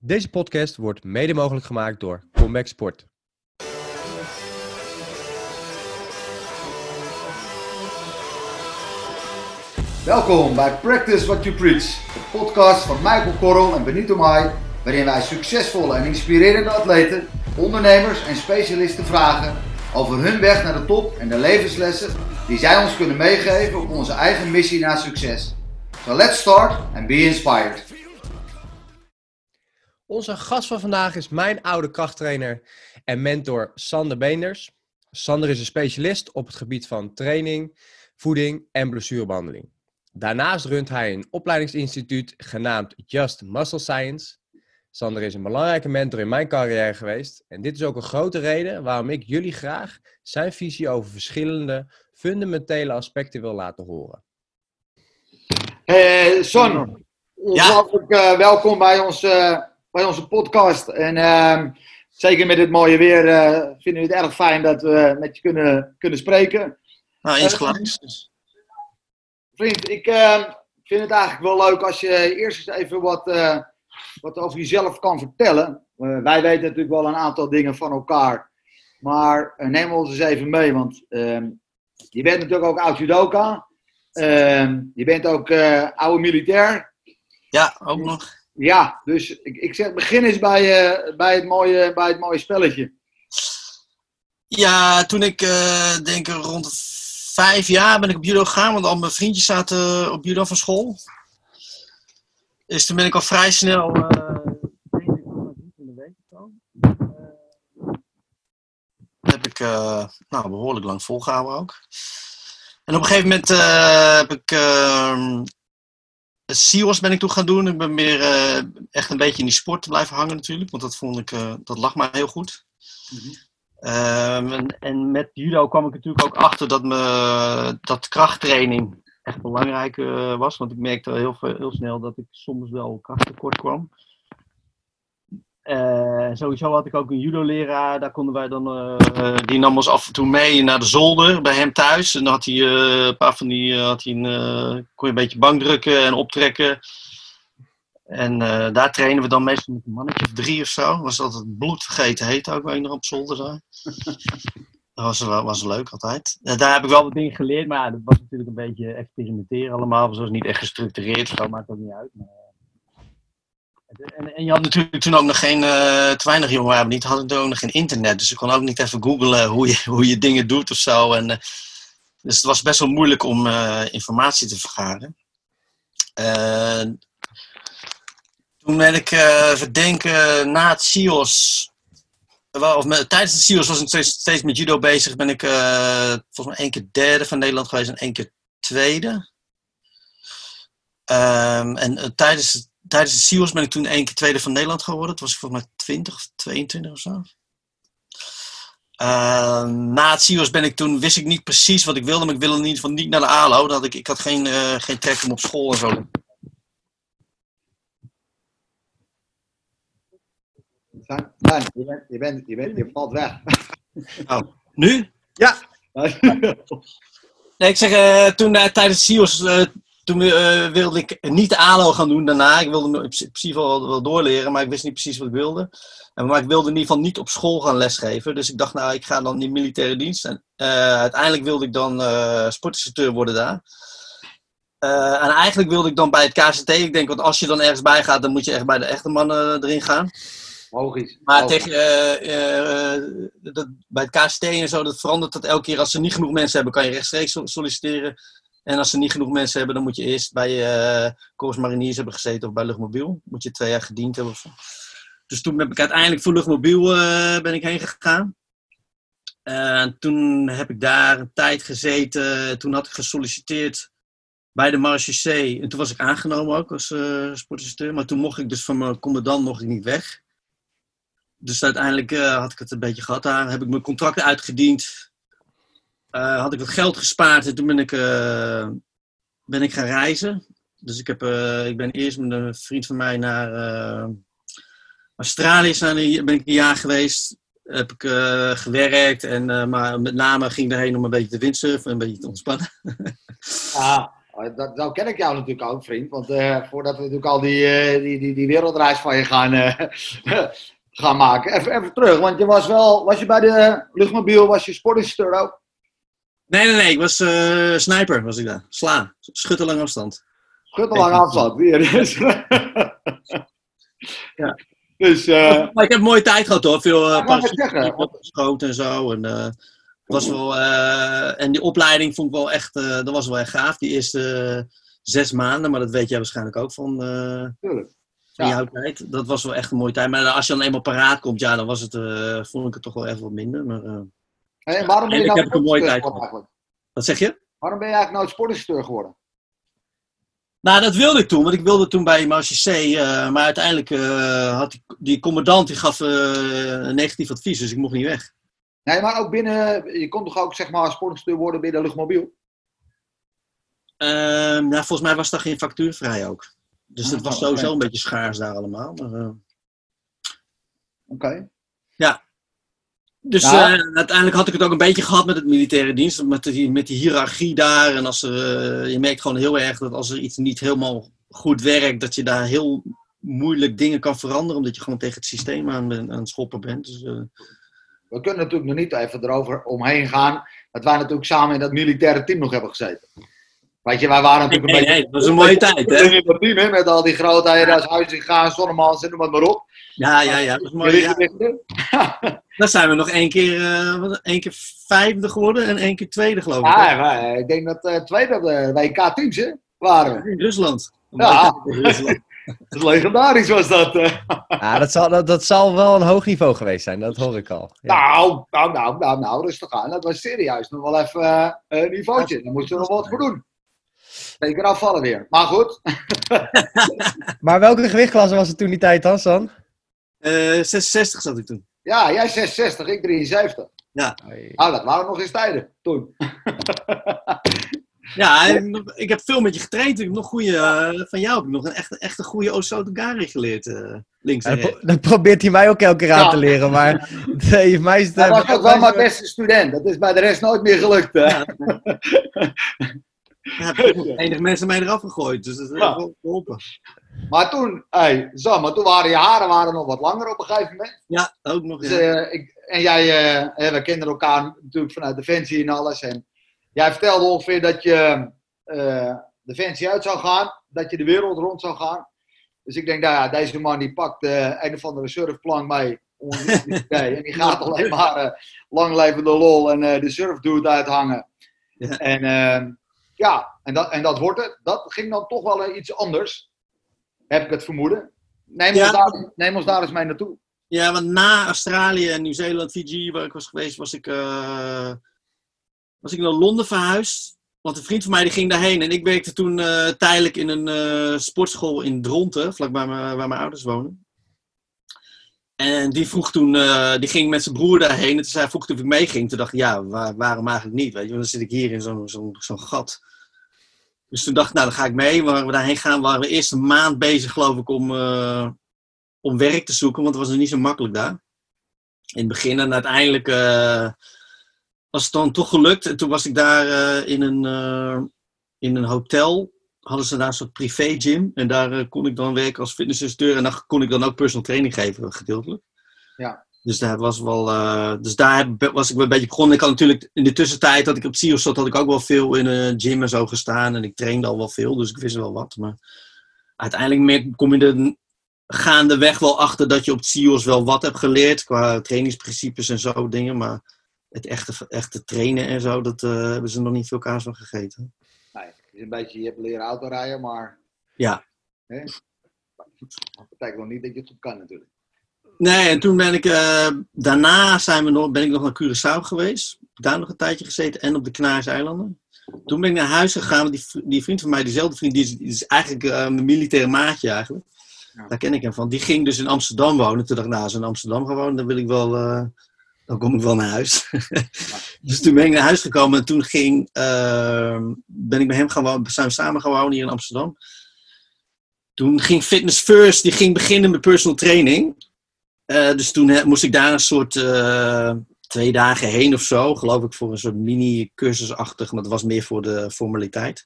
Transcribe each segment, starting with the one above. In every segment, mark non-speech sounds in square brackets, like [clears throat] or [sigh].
Deze podcast wordt mede mogelijk gemaakt door Comback Sport. Welkom bij Practice What You Preach, de podcast van Michael Korrel en Benito Mai, waarin wij succesvolle en inspirerende atleten, ondernemers en specialisten vragen over hun weg naar de top en de levenslessen die zij ons kunnen meegeven op onze eigen missie naar succes. So let's start and be inspired. Onze gast van vandaag is mijn oude krachttrainer en mentor Sander Beenders. Sander is een specialist op het gebied van training, voeding en blessurebehandeling. Daarnaast runt hij een opleidingsinstituut genaamd Just Muscle Science. Sander is een belangrijke mentor in mijn carrière geweest. En dit is ook een grote reden waarom ik jullie graag zijn visie over verschillende fundamentele aspecten wil laten horen. Hey Son, ongelooflijk eh, welkom bij, ons, eh, bij onze podcast. En ehm, zeker met dit mooie weer eh, vinden we het erg fijn dat we met je kunnen, kunnen spreken. Nou, insgelijks. Vriend, ik eh, vind het eigenlijk wel leuk als je eerst eens even wat, eh, wat over jezelf kan vertellen. Eh, wij weten natuurlijk wel een aantal dingen van elkaar. Maar eh, neem ons eens even mee, want ehm, je bent natuurlijk ook oud judoka. Ehm, je bent ook eh, oude militair. Ja, ook nog. Ja, dus ik, ik zeg, begin eens bij, eh, bij, het mooie, bij het mooie spelletje. Ja, toen ik eh, denk rond vijf jaar ben ik op judo gegaan, want al mijn vriendjes zaten op judo van school. Dus toen ben ik al vrij snel. eh, denk ik in. Eh, heb ik eh, nou, behoorlijk lang volgehouden ook. En op een gegeven moment eh, heb ik. SEALS ben ik toen gaan doen. Ik ben meer eh, echt een beetje in die sport blijven hangen natuurlijk. Want dat vond ik, eh, dat lag mij heel goed. Ehm, en, en met judo kwam ik natuurlijk ook achter dat, me, dat krachttraining echt belangrijk eh, was. Want ik merkte heel, heel snel dat ik soms wel krachttekort kwam. Eh, sowieso had ik ook een judo-leraar, daar konden wij dan, eh, die nam ons af en toe mee naar de zolder bij hem thuis. En dan had hij eh, een paar van die, had hij een, kon je een beetje bank drukken en optrekken. En daar trainen we dan meestal met een mannetje of drie of zo. Was altijd bloedvergeten heet ook, waar ik nog op zolder zei. [laughs] Dat was, was leuk altijd. Daar heb ik wel wat dingen geleerd, maar ja, dat was natuurlijk een beetje experimenteren allemaal. Het was niet echt gestructureerd, zo maakt ook niet uit. Maar, en, en je had natuurlijk toen ook nog geen, eh te weinig jongen waren niet, had ik ook nog geen internet. Dus ik kon ook niet even googlen hoe je, hoe je dingen doet of zo. En, eh, dus het was best wel moeilijk om eh, informatie te vergaren. Toen ben ik verdenken na het CIOS, of met- tijdens het CIOS was ik steeds, met judo bezig. Ben ik volgens mij één keer derde van Nederland geweest en één keer tweede. Ehm, en tijdens, tijdens de CIOS ben ik toen één keer tweede van Nederland geworden. Toen was ik volgens mij 20 of 22 of zo. Ehm, na het CIOS ben ik toen, wist ik niet precies wat ik wilde, maar ik wilde in ieder geval niet naar de ALO. Dat ik, ik had geen, eh, geen trek om op school en zo. Zijn, je, bent, je, bent, je, bent, je valt weg. [laughs] Nu? Ja. Nee, ik zeg, eh, toen eh, tijdens CIOS, toen eh, wilde ik niet de ALO gaan doen daarna. Ik wilde in principe wel, wel doorleren, maar ik wist niet precies wat ik wilde. En, maar ik wilde in ieder geval niet op school gaan lesgeven. Dus ik dacht, nou, ik ga dan in militaire dienst. En eh, uiteindelijk wilde ik dan eh sportinstructeur worden daar. En eigenlijk wilde ik dan bij het KCT. Ik denk, want als je dan ergens bij gaat, dan moet je echt bij de echte mannen erin gaan. Logisch. Maar Logisch. tegen, dat, bij het KST en zo, dat verandert dat elke keer. Als ze niet genoeg mensen hebben, kan je rechtstreeks sol- solliciteren. En als ze niet genoeg mensen hebben, dan moet je eerst bij eh Corps Mariniers hebben gezeten of bij Luchtmobiel. Moet je twee jaar gediend hebben. Dus toen heb ik uiteindelijk voor Luchtmobiel eh, ben ik heen gegaan. En toen heb ik daar een tijd gezeten. Toen had ik gesolliciteerd bij de Marechaussee. En toen was ik aangenomen ook als sportinstructeur. Maar toen mocht ik dus van mijn commandant nog niet weg. Dus uiteindelijk had ik het een beetje gehad daar. Heb ik mijn contract uitgediend. Eh, had ik wat geld gespaard en toen ben ik, eh, ben ik gaan reizen. Dus ik, heb, eh, ik ben eerst met een vriend van mij naar Australië zijn ben ik een jaar geweest. Heb ik gewerkt. En, maar met name ging ik daarheen om een beetje te windsurfen en een beetje te ontspannen. [laughs] Ah, Oh, dat, nou ken ik jou natuurlijk ook, vriend. Want voordat we natuurlijk al die, die, die, die, wereldreis van je gaan, [laughs] gaan maken. Even, even terug, want je was wel, was je bij de luchtmobiel, was je sportinstructeur? Nee, nee, nee, ik was sniper, was ik daar. Sla, schutten lang afstand. Schutten lang afstand, weer. [laughs] Ja. Dus, maar ik heb een mooie tijd gehad hoor, veel uh, geschoten en zo. En, was wel, uh, en die opleiding vond ik wel echt, uh, dat was wel echt gaaf. Die eerste zes maanden, maar dat weet jij waarschijnlijk ook van, uh, van jouw tijd. Dat was wel echt een mooie tijd. Maar als je dan eenmaal paraat komt, ja, dan was het, vond ik het toch wel even wat minder. Maar, hey, waarom ben je nou heb een mooie tijd Wat zeg je? Waarom ben je eigenlijk nooit sportinstructeur geworden? Nou, dat wilde ik toen, want ik wilde toen bij Marche C, maar uiteindelijk had die, die commandant die gaf een negatief advies, dus ik mocht niet weg. Nee, maar ook binnen, je kon toch ook zeg maar sportinstructeur worden binnen luchtmobiel? Uh, nou, volgens mij was dat geen factuurvrij ook. Dus ah, dat was sowieso een beetje schaars daar allemaal. Uh... Oké. Dus ja. Uh, uiteindelijk had ik het ook een beetje gehad met het militaire dienst, met die, met die hiërarchie daar. En als er, uh, je merkt gewoon heel erg dat als er iets niet helemaal goed werkt, dat je daar heel moeilijk dingen kan veranderen, omdat je gewoon tegen het systeem aan, aan het schoppen bent. Dus, we kunnen natuurlijk nog niet even erover omheen gaan. Dat wij natuurlijk samen in dat militaire team nog hebben gezeten. Weet je, wij waren natuurlijk een beetje... Nee, dat was een mooie tijd, hè? In dat team, hè, met al die grootheden als Huizinga, Zonnemans en noem het maar op. Ja, ja, ja. Dat is mooi, ja. [laughs] Dan zijn we nog één keer, uh, één keer vijfde geworden en één keer tweede, geloof ik. Ja, maar, ik denk dat uh, tweede de WK-teams, hè, waren we. In Rusland. Ja. In Rusland. [laughs] Dat is legendarisch was dat. Ja, dat zal, dat, dat zal wel een hoog niveau geweest zijn, dat hoor ik al. Ja. Nou, nou, nou, nou, nou, rustig aan. Dat was serieus nog wel even uh, een niveautje. Daar moesten we nog wat voor doen. Zeker afvallen weer. Maar goed. [laughs] maar welke gewichtklasse was het toen die tijd dan, San? Uh, 66 zat ik toen. Ja, jij 66, ik 73. Ja. Nou, dat waren nog eens tijden toen. [laughs] Ja, ik heb veel met je getraind. Ik heb nog goede, uh, van jou heb ik nog een echt, echt een goede Osotogari geleerd. Uh, links en. Dat probeert hij mij ook elke keer aan te leren, maar [laughs] nee, mij is het... Hij was ook wel mijn beste student. Dat is bij de rest nooit meer gelukt. Ja. [laughs] ja, [laughs] enige mensen mij eraf gegooid, dus dat ja. wel geholpen. Maar toen, hey, zo, maar toen waren je haren waren nog wat langer op een gegeven moment. Ja, ook nog. Dus, uh, ik, en jij, we kenden elkaar natuurlijk vanuit Defensie en alles. En Jij vertelde ongeveer dat je uh, Defensie uit zou gaan, dat je de wereld rond zou gaan. Dus ik denk, nou ja, deze man die pakt uh, een of andere surfplank mee. [laughs] en die gaat alleen maar uh, lang leven de lol en uh, de surfdude uithangen. Ja. En uh, ja, en dat, en dat wordt het. Dat ging dan toch wel iets anders. Heb ik het vermoeden. Neem, ja. ons, daar, neem ons daar eens mee naartoe. Ja, want na Australië en Nieuw-Zeeland, Fiji, waar ik was geweest, was ik was ik naar Londen verhuisd. Want een vriend van mij die ging daarheen. En ik werkte toen uh, tijdelijk in een uh, sportschool in Dronten, vlakbij waar mijn ouders wonen. En die vroeg toen, uh, die ging met zijn broer daarheen. En toen zei, vroeg of ik meeging. Toen dacht ik, ja, waar, waarom eigenlijk niet? Weet je, want dan zit ik hier in zo'n gat. Dus toen dacht ik, nou, dan ga ik mee. Waar we daarheen gaan, waren we eerst een maand bezig, geloof ik, om, om werk te zoeken. Want het was er niet zo makkelijk daar. In het begin en uiteindelijk was het dan toch gelukt. En toen was ik daar in, een, in een hotel. Hadden ze daar een soort privé gym. En daar uh, kon ik dan werken als fitnessinstructeur. En dan kon ik dan ook personal training geven, gedeeltelijk. Ja. Dus daar was wel. dus daar was ik een beetje begonnen. Ik had natuurlijk in de tussentijd dat ik op CIO's zat, had ik ook wel veel in een gym en zo gestaan. En ik trainde al wel veel, dus ik wist wel wat. Maar uiteindelijk kom je er gaandeweg wel achter dat je op CIO's wel wat hebt geleerd. Qua trainingsprincipes en zo dingen. Maar het echte, echte trainen en zo, dat uh, hebben ze nog niet veel kaas van gegeten. Nee, een beetje, je hebt leren autorijden, maar... Ja. Hè? Dat betekent nog niet dat je het goed kan natuurlijk. Nee, en toen ben ik, uh, daarna zijn we nog, ben ik nog naar Curaçao geweest. Daar nog een tijdje gezeten en op de Canarische eilanden. Toen ben ik naar huis gegaan, die, die vriend van mij, diezelfde vriend, die is, die is eigenlijk uh, mijn militaire maatje eigenlijk. Ja. Daar ken ik hem van. Die ging dus in Amsterdam wonen. Toen dacht ik, nou, als in Amsterdam gewoon, dan wil ik wel dan kom ik wel naar huis. [laughs] [laughs] dus toen ben ik naar huis gekomen en toen ging, uh, ben ik met hem gewoon, zijn we samen gewoon hier in Amsterdam. Toen ging Fitness First, die ging beginnen met personal training. Uh, dus toen moest ik daar een soort uh, twee dagen heen of zo, geloof ik, voor een soort mini-cursusachtig, maar dat was meer voor de formaliteit.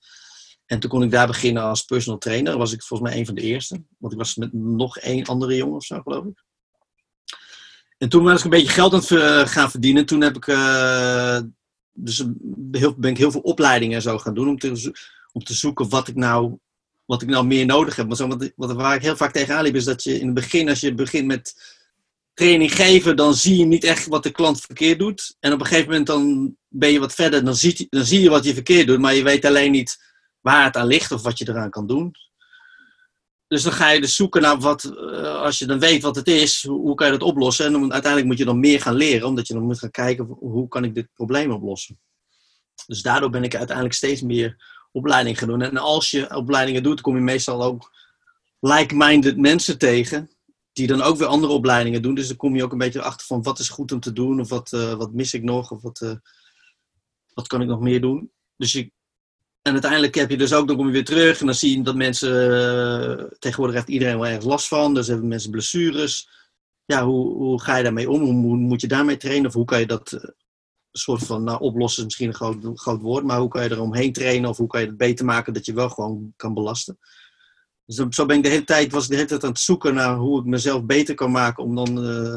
En toen kon ik daar beginnen als personal trainer. was ik volgens mij een van de eerste. Want ik was met nog één andere jongen of zo, geloof ik. En toen was ik een beetje geld aan het gaan verdienen. Toen heb ik, uh, dus ben ik heel veel opleidingen en zo gaan doen. Om te, om te zoeken wat ik nou, wat ik nou meer nodig heb. Maar zo, wat, wat, waar ik heel vaak tegenaan liep, is dat je in het begin, als je begint met training geven, dan zie je niet echt wat de klant verkeerd doet. En op een gegeven moment dan ben je wat verder, dan zie, dan zie je wat je verkeerd doet. Maar je weet alleen niet waar het aan ligt of wat je eraan kan doen. Dus dan ga je dus zoeken naar wat, eh, als je dan weet wat het is, hoe, kan je dat oplossen. En uiteindelijk moet je dan meer gaan leren, omdat je dan moet gaan kijken hoe kan ik dit probleem oplossen. Dus daardoor ben ik uiteindelijk steeds meer opleiding gaan doen. En als je opleidingen doet, kom je meestal ook like-minded mensen tegen, die dan ook weer andere opleidingen doen. Dus dan kom je ook een beetje achter van wat is goed om te doen, of wat, uh, wat mis ik nog, of wat, uh, wat kan ik nog meer doen. Dus je, en uiteindelijk heb je dus ook, dan kom je weer terug en dan zie je dat mensen, uh, tegenwoordig heeft iedereen wel ergens last van, dus hebben mensen blessures. Ja, hoe, hoe ga je daarmee om? Hoe, moet je daarmee trainen? Of hoe kan je dat uh, soort van, nou oplossen is misschien een groot, groot woord, maar hoe kan je er omheen trainen? Of hoe kan je het beter maken dat je wel gewoon kan belasten? Dus zo ben ik de hele tijd, was ik de hele tijd aan het zoeken naar hoe ik mezelf beter kan maken om dan... Uh,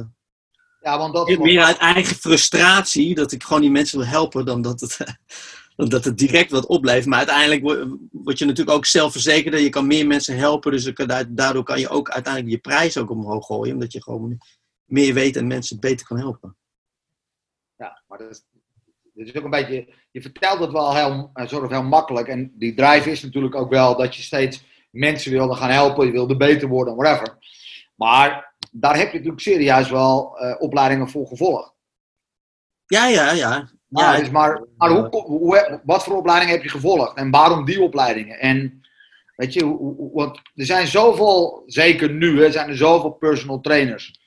ja, want dat... Meer uit eigen frustratie, dat ik gewoon die mensen wil helpen, dan dat het [laughs] dat het direct wat oplevert. Maar uiteindelijk word je natuurlijk ook zelfverzekerder. Je kan meer mensen helpen. Dus daardoor kan je ook uiteindelijk je prijs ook omhoog gooien. Omdat je gewoon meer weet en mensen beter kan helpen. Ja, maar dat is, dat is ook een beetje... Je vertelt het wel heel, soort heel makkelijk. En die drive is natuurlijk ook wel dat je steeds mensen wilde gaan helpen. Je wilde beter worden, whatever. Maar daar heb je natuurlijk serieus wel uh, opleidingen voor gevolgd. Ja, ja, ja. Ja, maar, maar hoe, hoe, wat voor opleidingen heb je gevolgd en waarom die opleidingen? En weet je, want er zijn zoveel, zeker nu, hè, zijn er zoveel personal trainers,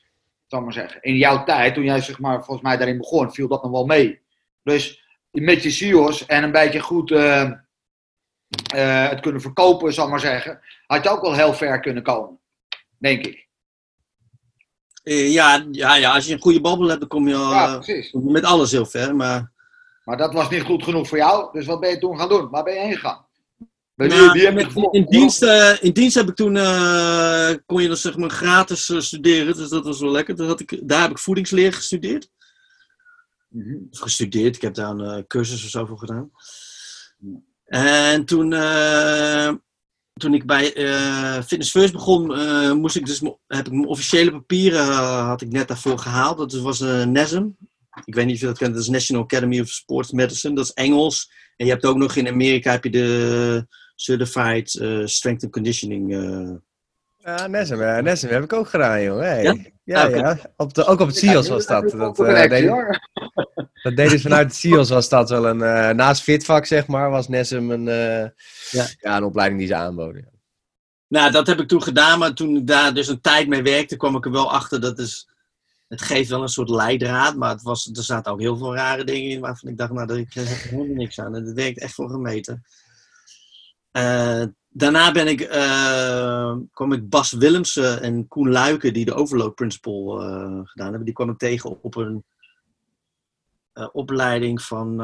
zal maar zeggen. In jouw tijd, toen jij zeg maar, volgens mij daarin begon, viel dat nog wel mee. Dus met je CEO's en een beetje goed uh, uh, het kunnen verkopen, zal maar zeggen, had je ook wel heel ver kunnen komen, denk ik. Uh, ja, ja, ja, als je een goede babbel hebt, dan kom je al ja, met alles heel ver. Maar maar dat was niet goed genoeg voor jou. Dus wat ben je toen gaan doen? Waar ben je heen gegaan? Nou, in, in, dienst, uh, in dienst heb ik toen, uh, kon je dan zeg maar gratis uh, studeren, dus dat was wel lekker. had ik, daar heb ik voedingsleer gestudeerd. Mm -hmm. Of gestudeerd, ik heb daar een cursus of zo voor gedaan. En toen, toen ik bij Fitness First begon, moest ik dus, heb ik mijn officiële papieren had ik net daarvoor gehaald. Dat was een NESM, ik weet niet of je dat kent, dat is National Academy of Sports Medicine. Dat is Engels. En je hebt ook nog in Amerika heb je de Certified uh, Strength and Conditioning. Uh... Ja, NESM, uh, NESM heb ik ook gedaan, joh. Hey. Ja? Ja, ah, ja. Op de, ook op het CIO's was dat. Dat, uh, deed, [laughs] dat deden ze vanuit het CIO's was dat wel een... Uh, naast fitvak, zeg maar, was NESM een, uh, ja. ja. een opleiding die ze aanboden. Nou, dat heb ik toen gedaan, maar toen ik daar dus een tijd mee werkte, kwam ik er wel achter dat is het geeft wel een soort leidraad, maar het was, er zaten ook heel veel rare dingen in waarvan ik dacht, nou, daar heb ik helemaal niks aan. En dat werkt echt voor gemeten. Uh, daarna ben ik, uh, kwam ik Bas Willemsen en Koen Luiken, die de Overload Principle uh, gedaan hebben. Die kwam ik tegen op een opleiding van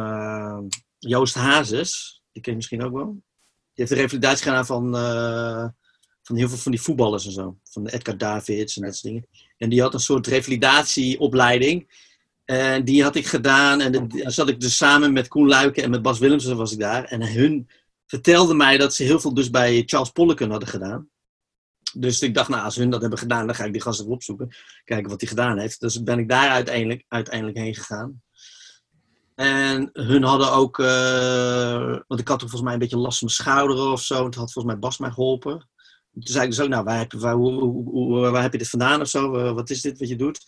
Joost Hazes. Die ken je misschien ook wel. Die heeft de revalidatie gedaan van heel veel van die voetballers en zo. Van Edgar Davids en dat soort dingen. En die had een soort revalidatieopleiding. En die had ik gedaan. En dan zat ik dus samen met Koen Luiken en met Bas Willemsen was ik daar. En hun vertelden mij dat ze heel veel dus bij Charles Polleken hadden gedaan. Dus ik dacht, nou, als hun dat hebben gedaan, dan ga ik die gast even opzoeken. Kijken wat hij gedaan heeft. Dus ben ik daar uiteindelijk, uiteindelijk heen gegaan. En hun hadden ook, uh, want ik had toch volgens mij een beetje last van mijn schouder of zo. Toen had volgens mij Bas mij geholpen. Toen zei ik dus ook, nou, waar heb, waar, hoe, hoe, waar heb je dit vandaan of zo? wat is dit wat je doet?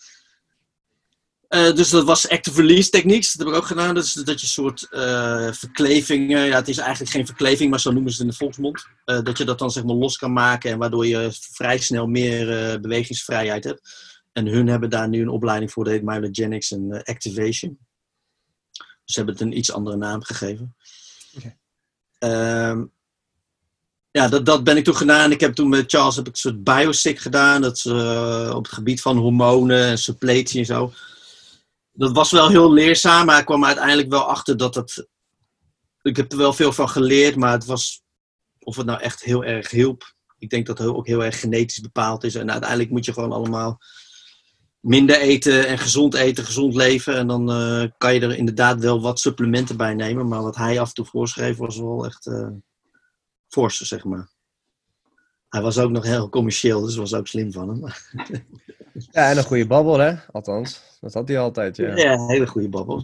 Uh, dus dat was active release techniques. Dat heb ik ook gedaan. Dus dat je een soort uh, verklevingen, ja, het is eigenlijk geen verkleving, maar zo noemen ze het in de volksmond. Uh, dat je dat dan zeg maar los kan maken en waardoor je vrij snel meer bewegingsvrijheid hebt. En hun hebben daar nu een opleiding voor, dat heet Myelogenics en Activation. Dus ze hebben het een iets andere naam gegeven. Okay. Ehm, ja, dat, dat ben ik toen gedaan. Ik heb toen met Charles heb ik een soort biosic gedaan. Dat is uh, op het gebied van hormonen en suppletie en zo. Dat was wel heel leerzaam, maar ik kwam uiteindelijk wel achter dat het... Ik heb er wel veel van geleerd, maar het was of het nou echt heel erg hielp. Ik denk dat het ook heel erg genetisch bepaald is. En uiteindelijk moet je gewoon allemaal minder eten en gezond eten, gezond leven. En dan eh, kan je er inderdaad wel wat supplementen bij nemen. Maar wat hij af en toe voorschreef was wel echt uh, fors, zeg maar. Hij was ook nog heel commercieel, dus dat was ook slim van hem. ja, en een goede babbel, hè? Althans, dat had hij altijd, ja. Ja, een hele goede babbel.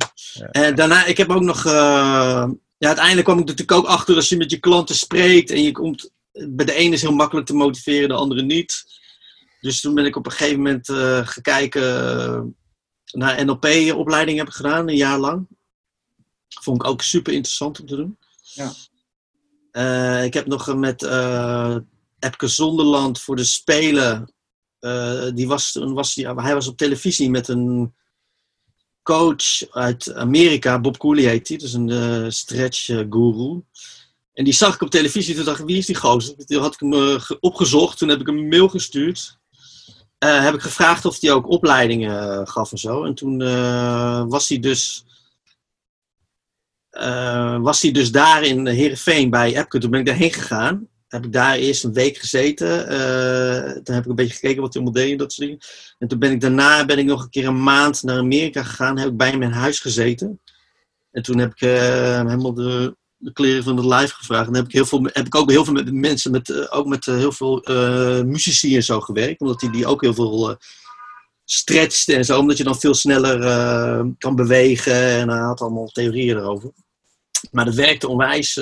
En daarna, ik heb ook nog... Uh, ja, uiteindelijk kwam ik natuurlijk ook achter als je met je klanten spreekt en je komt... Bij de ene is heel makkelijk te motiveren, de andere niet. Dus toen ben ik op een gegeven moment uh, gekeken uh, naar NLP-opleiding heb ik gedaan, een jaar lang. Vond ik ook super interessant om te doen. Ja. Uh, ik heb nog met Epke Zonderland voor de Spelen. die was, was die, hij was op televisie met een coach uit Amerika, Bob Cooley heet hij, dus een stretch guru. En die zag ik op televisie, toen dacht ik, wie is die gozer? Toen had ik hem opgezocht, toen heb ik hem een mail gestuurd. Uh, heb ik gevraagd of hij ook opleidingen uh, gaf en zo. En toen uh, was hij dus. Was hij dus daar in Heerenveen bij Epke. Toen ben ik daarheen gegaan. Heb ik daar eerst een week gezeten. toen heb ik een beetje gekeken wat hij allemaal deed en dat soort dingen. En toen ben ik daarna ben ik nog een keer een maand naar Amerika gegaan. Heb ik bij mijn huis gezeten. En toen heb ik helemaal de, de kleren van het live gevraagd. En heb ik, heel veel, heb ik ook heel veel met mensen, met, uh, ook met uh, heel veel uh, muzici en zo gewerkt. Omdat die, die ook heel veel stretchte en zo. Omdat je dan veel sneller kan bewegen. En hij had allemaal theorieën erover. Maar dat werkte onwijs,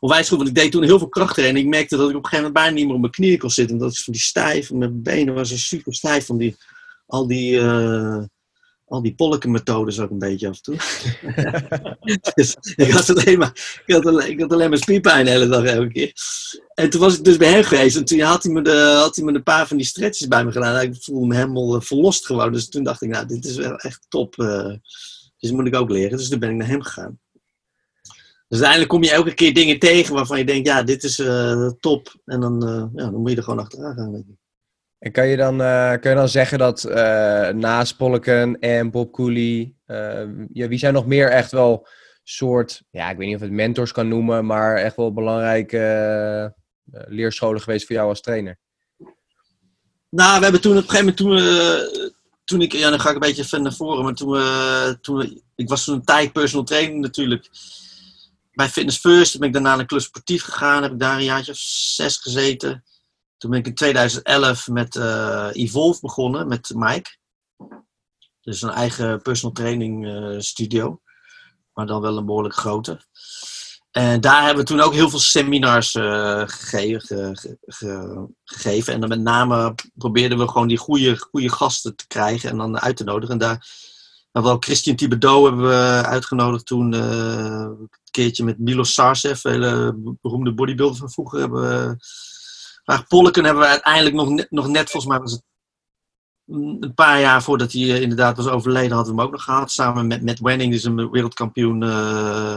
onwijs goed. Want ik deed toen heel veel krachttraining. Ik merkte dat ik op een gegeven moment bijna niet meer op mijn knieën kon zitten. Omdat ik van die stijf, mijn benen waren super stijf van die, al die al die polkenmethodes ook een beetje af en toe. [laughs] dus ik had alleen maar, ik had alleen, ik had alleen maar spierpijn de hele dag elke keer. En toen was ik dus bij hem geweest en toen had hij me, de, had hij me een paar van die stretches bij me gedaan. Ik voelde me helemaal uh, verlost gewoon. Dus toen dacht ik, nou, dit is wel echt top. Uh, dus moet ik ook leren. Dus toen ben ik naar hem gegaan. Dus uiteindelijk kom je elke keer dingen tegen waarvan je denkt, ja, dit is uh, top. En dan, ja, dan moet je er gewoon achteraan gaan. Denk ik. En kan je dan, uh, kan je dan zeggen dat uh, naast Polken en Bob Cooley, uh, ja, wie zijn nog meer echt wel soort, ja, ik weet niet of het mentors kan noemen, maar echt wel belangrijke leerscholen geweest voor jou als trainer? Nou, we hebben toen op een gegeven moment, toen, toen ik, ja, dan ga ik een beetje verder naar voren, maar toen, toen ik was toen een tijd personal trainer natuurlijk bij Fitness First. ben ik daarna naar Club Sportief gegaan, heb ik daar een jaartje of zes gezeten. Toen ben ik in 2011 met uh, Evolve begonnen, met Mike. Dus een eigen personal training uh, studio. Maar dan wel een behoorlijk grote. En daar hebben we toen ook heel veel seminars uh, gegeven, ge, ge, gegeven. En dan met name probeerden we gewoon die goede, goede gasten te krijgen en dan uit te nodigen. En daar hebben we ook Christian Thibodeau hebben we uitgenodigd toen. een keertje met Milo Sarcev, een hele beroemde bodybuilder van vroeger, hebben we maar Polleken hebben we uiteindelijk nog net, nog net, volgens mij was het een paar jaar voordat hij eh, inderdaad was overleden, hadden we hem ook nog gehad. Samen met Matt Wenning, die is een wereldkampioen uh,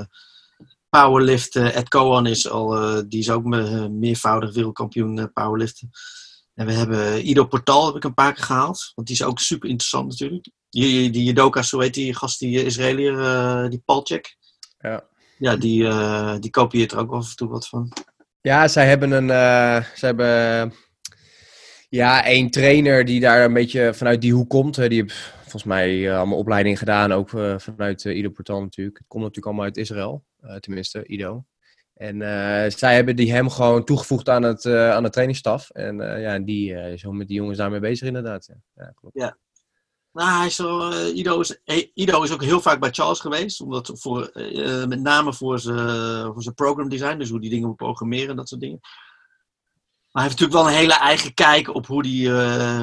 powerlift. Uh, Ed Cohen is al, uh, die is ook me, meervoudig wereldkampioen powerliften. En we hebben Ido Portal heb ik een paar keer gehaald. Want die is ook super interessant natuurlijk. Die, die judoka, zo heet die gast, die Israëliër, die Palchek. Ja. Ja, die, die kopieert er ook af en toe wat van. Ja, zij hebben een. Uh, zij hebben. Ja, één trainer die daar een beetje vanuit die hoek komt. Die heeft volgens mij uh, allemaal opleiding gedaan, ook vanuit Ido Portal natuurlijk. Het komt natuurlijk allemaal uit Israël, tenminste, Ido. En zij hebben die hem gewoon toegevoegd aan het, aan de trainingsstaf. En ja, die is zo met die jongens daarmee bezig inderdaad. Ja, ja klopt. Ja. Nou, hij is uh, Ido, is, Ido is ook heel vaak bij Charles geweest. Omdat voor, uh, met name voor zijn, voor zijn program design. Dus hoe die dingen moet programmeren en dat soort dingen. Maar hij heeft natuurlijk wel een hele eigen kijk op hoe die,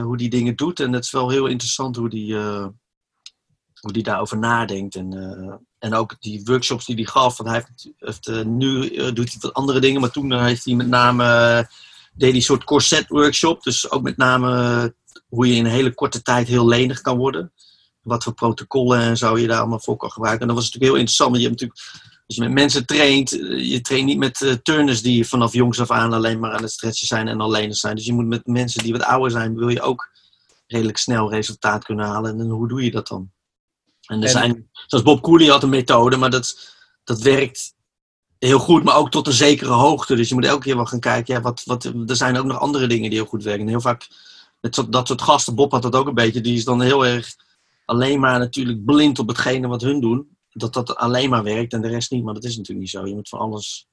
hoe die dingen doet. En het is wel heel interessant hoe die, hoe die daarover nadenkt. En, en ook die workshops die hij gaf. Want hij heeft, nu doet hij wat andere dingen. Maar toen heeft hij met name... deed een soort corset workshop. Dus ook met name hoe je in een hele korte tijd heel lenig kan worden. Wat voor protocollen en zo je daar allemaal voor kan gebruiken. En dat was natuurlijk heel interessant. Want je hebt natuurlijk, als je met mensen traint, eh, je traint niet met uh, turners die vanaf jongs af aan alleen maar aan het stretchen zijn en alleen zijn. Dus je moet met mensen die wat ouder zijn, wil je ook redelijk snel resultaat kunnen halen. En hoe doe je dat dan? En er zijn, zoals Bob Cooley had een methode, maar dat, dat werkt heel goed, maar ook tot een zekere hoogte. Dus je moet elke keer wel gaan kijken, ja, wat, wat, er zijn ook nog andere dingen die heel goed werken. En heel vaak, met dat soort gasten, Bob had dat ook een beetje, die is dan heel erg alleen maar natuurlijk blind op hetgene wat hun doen. Dat dat alleen maar werkt en de rest niet, maar dat is natuurlijk niet zo. Je moet van alles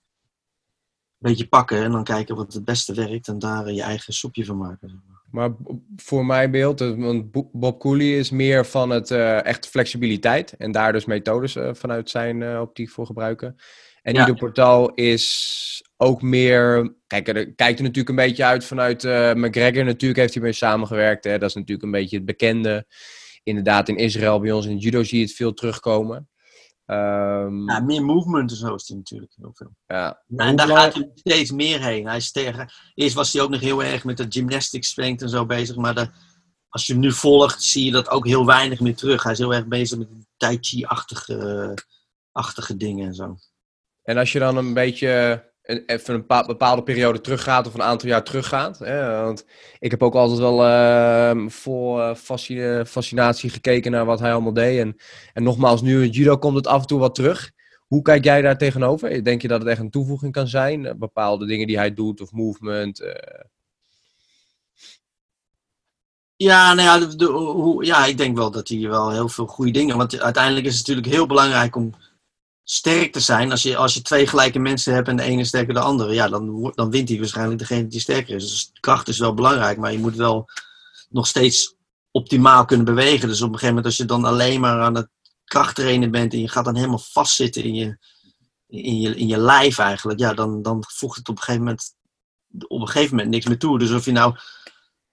een beetje pakken en dan kijken wat het beste werkt en daar je eigen soepje van maken. Maar voor mijn beeld, eh, want Bob Cooley is meer van het uh, echt flexibiliteit en daar dus methodes uh, vanuit zijn uh, optiek voor gebruiken. En ja. ieder portaal is ook meer. Kijk, er kijkt er natuurlijk een beetje uit vanuit McGregor. Natuurlijk heeft hij mee samengewerkt. Hè? Dat is natuurlijk een beetje het bekende. Inderdaad, in Israël, bij ons in judo zie je het veel terugkomen. Um, ja, meer movement en zo is hij natuurlijk heel veel. Ja. en daar gaat hij steeds meer heen. Hij is tegen, eerst was hij ook nog heel erg met de gymnastics strength en zo bezig, maar de, als je hem nu volgt, zie je dat ook heel weinig meer terug. Hij is heel erg bezig met tai chi-achtige achtige dingen en zo. En als je dan een beetje even een bepaalde periode teruggaat of een aantal jaar teruggaat. Hè? Want ik heb ook altijd wel uh, vol uh, fascinatie gekeken naar wat hij allemaal deed. En, en nogmaals, nu judo komt het af en toe wat terug. Hoe kijk jij daar tegenover? Denk je dat het echt een toevoeging kan zijn? Bepaalde dingen die hij doet of movement? Uh... Ja, nou ja, ja, ik denk wel dat hij wel heel veel goede dingen... Want uiteindelijk is het natuurlijk heel belangrijk om sterk te zijn. Als je, als je twee gelijke mensen hebt en de ene sterker dan de andere, ja, dan, dan wint hij waarschijnlijk degene die sterker is. Dus kracht is wel belangrijk, maar je moet wel nog steeds optimaal kunnen bewegen. Dus op een gegeven moment, als je dan alleen maar aan het krachttrainen bent en je gaat dan helemaal vastzitten in je, in je, in je lijf eigenlijk, ja, dan, dan voegt het op een gegeven moment op een gegeven moment niks meer toe. Dus of je nou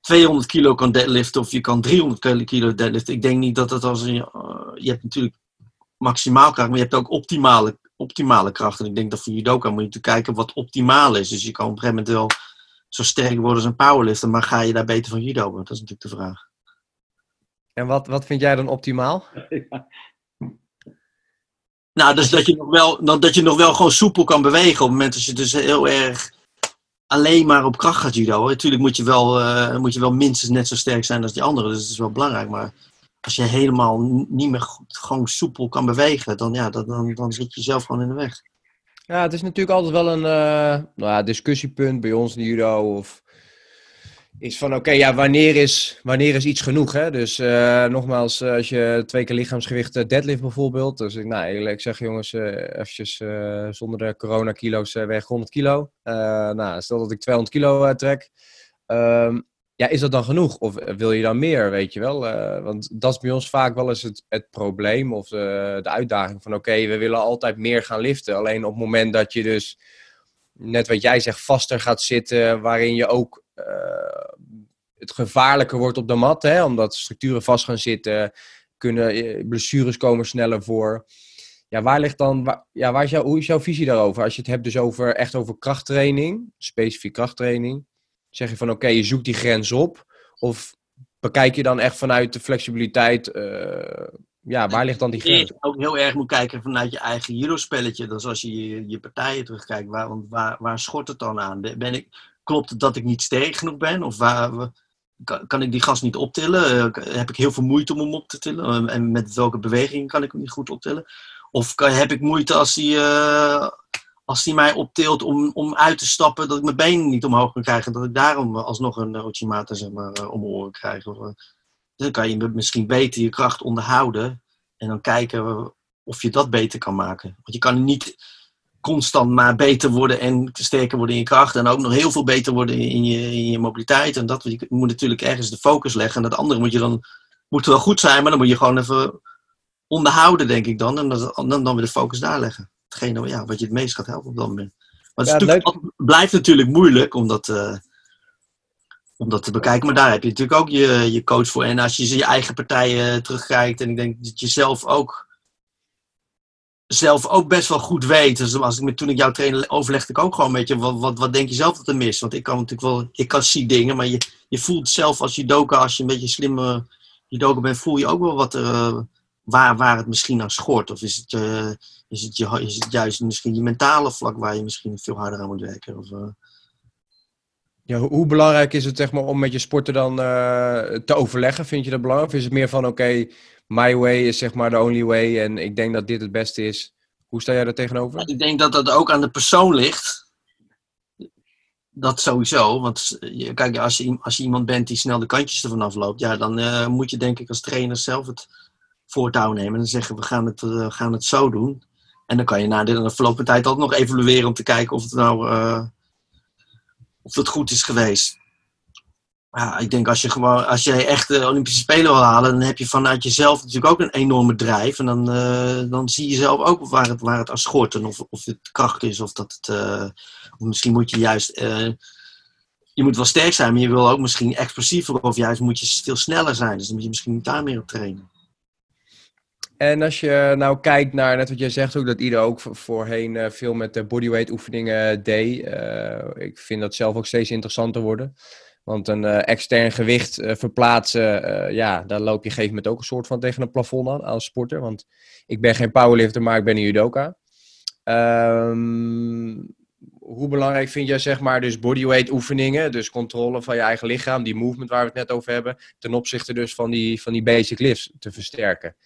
200 kilo kan deadliften of je kan 300 kilo deadliften, ik denk niet dat het als je, uh, je hebt natuurlijk maximaal kracht, maar je hebt ook optimale, optimale kracht. En ik denk dat voor judoka moet je natuurlijk kijken wat optimaal is. Dus je kan op een gegeven moment wel zo sterk worden als een powerlifter, maar ga je daar beter van judo? Dat is natuurlijk de vraag. En wat, wat vind jij dan optimaal? Nou, dus dat je, nog wel, dat je nog wel gewoon soepel kan bewegen. Op het moment dat je dus heel erg alleen maar op kracht gaat judo. Natuurlijk moet je, wel, uh, moet je wel minstens net zo sterk zijn als die anderen. Dus dat is wel belangrijk. Maar als je helemaal niet meer goed, gewoon soepel kan bewegen, dan, ja, dan, dan zit je zelf gewoon in de weg. Ja, het is natuurlijk altijd wel een uh, nou ja, discussiepunt bij ons in judo. Of is van oké, ja, wanneer is, wanneer is iets genoeg? Hè? Dus uh, nogmaals, eh, als je twee keer lichaamsgewicht deadlift bijvoorbeeld. Dus ik, nou, ik zeg jongens, eventjes zonder de corona kilo's weg 100 kilo. nou, stel dat ik 200 kilo trek. Um, ja, is dat dan genoeg? Of eh, wil je dan meer, weet je wel? Uh, want dat is bij ons vaak wel eens het, het probleem of de, de uitdaging van... oké, we willen altijd meer gaan liften. Alleen op het moment dat je dus, net wat jij zegt, vaster gaat zitten... waarin je ook uh, het gevaarlijker wordt op de mat, hè? omdat structuren vast gaan zitten... kunnen blessures komen sneller voor... Ja, waar ligt dan, ja, waar is jouw, hoe is jouw visie daarover? Als je het hebt dus over, echt over krachttraining, specifiek krachttraining Zeg je van oké, je zoekt die grens op? Of bekijk je dan echt vanuit de flexibiliteit? Uh, ja, waar ligt dan die grens? Je ook heel erg moet kijken vanuit je eigen judo-spelletje. Dus als je, je je partijen terugkijkt, waar, waar, waar schort het dan aan? Ben ik, klopt het dat ik niet sterk genoeg ben? Of waar, kan, ik die gas niet optillen? Eh, heb ik heel veel moeite om hem op te tillen? En met welke beweging kan ik hem niet goed optillen? Of kan, heb ik moeite als hij, uh, als hij mij optilt om, om uit te stappen, dat ik mijn benen niet omhoog kan krijgen. Dat ik daarom alsnog een Ochimata zeg maar, eh, om oren krijg. Eh, dan kan je misschien beter je kracht onderhouden. En dan kijken of je dat beter kan maken. Want je kan niet constant maar beter worden en sterker worden in je kracht. En ook nog heel veel beter worden in je, in je mobiliteit. En dat, moet natuurlijk ergens de focus leggen. En dat andere moet je dan moet wel goed zijn, maar dan moet je gewoon even onderhouden, denk ik dan. En dan, dan weer de focus daar leggen hetgene ja, wat je het meest gaat helpen op dat moment. Maar het, het blijft natuurlijk moeilijk om dat, uh, om dat te bekijken. Maar daar heb je natuurlijk ook je, je coach voor. En als je je eigen partijen terugkijkt, en ik denk dat je zelf ook, zelf ook best wel goed weet. Dus als ik met, toen ik jou trainde, overlegde ik ook gewoon een beetje, wat, wat, wat denk je zelf dat er mis? Want ik kan natuurlijk wel, ik kan zien dingen, maar je, je voelt zelf als judoka, als je een beetje slimme judoka bent, voel je ook wel wat er, uh, waar, waar het misschien aan schort. Of is het, uh, is het, je, is het juist misschien je mentale vlak waar je misschien veel harder aan moet werken? Of, uh... ja, hoe belangrijk is het zeg maar, om met je sporter dan uh, te overleggen? Vind je dat belangrijk? Of is het meer van oké, okay, my way is zeg maar de only way en ik denk dat dit het beste is? Hoe sta jij daar tegenover? Ik denk dat dat ook aan de persoon ligt. Dat sowieso. Want je, kijk, als je, als je iemand bent die snel de kantjes ervan afloopt, ja, dan uh, moet je denk ik als trainer zelf het voortouw nemen. En zeggen we gaan het, uh, gaan het zo doen. En dan kan je na de verloop van tijd altijd nog evalueren om te kijken of het nou uh, of het goed is geweest. Ja, ik denk als je gewoon, als jij echt de Olympische Spelen wil halen, dan heb je vanuit jezelf natuurlijk ook een enorme drijf. En dan, uh, dan zie je zelf ook waar het, waar het aan schort. En of, of het kracht is, of dat het. Uh, of misschien moet je juist. Je moet wel sterk zijn, maar je wil ook misschien explosiever. Of juist moet je veel sneller zijn. Dus dan moet je misschien daar meer op trainen. En als je nou kijkt naar, net wat jij zegt ook, dat ieder ook voorheen uh, veel met de bodyweight oefeningen deed. Uh, ik vind dat zelf ook steeds interessanter worden. Want een uh, extern gewicht verplaatsen, ja, daar loop je gegeven moment ook een soort van tegen een plafond aan als sporter. Want ik ben geen powerlifter, maar ik ben een judoka. Um, hoe belangrijk vind jij zeg maar dus bodyweight oefeningen, dus controle van je eigen lichaam, die movement waar we het net over hebben, ten opzichte dus van die, van die basic lifts te versterken?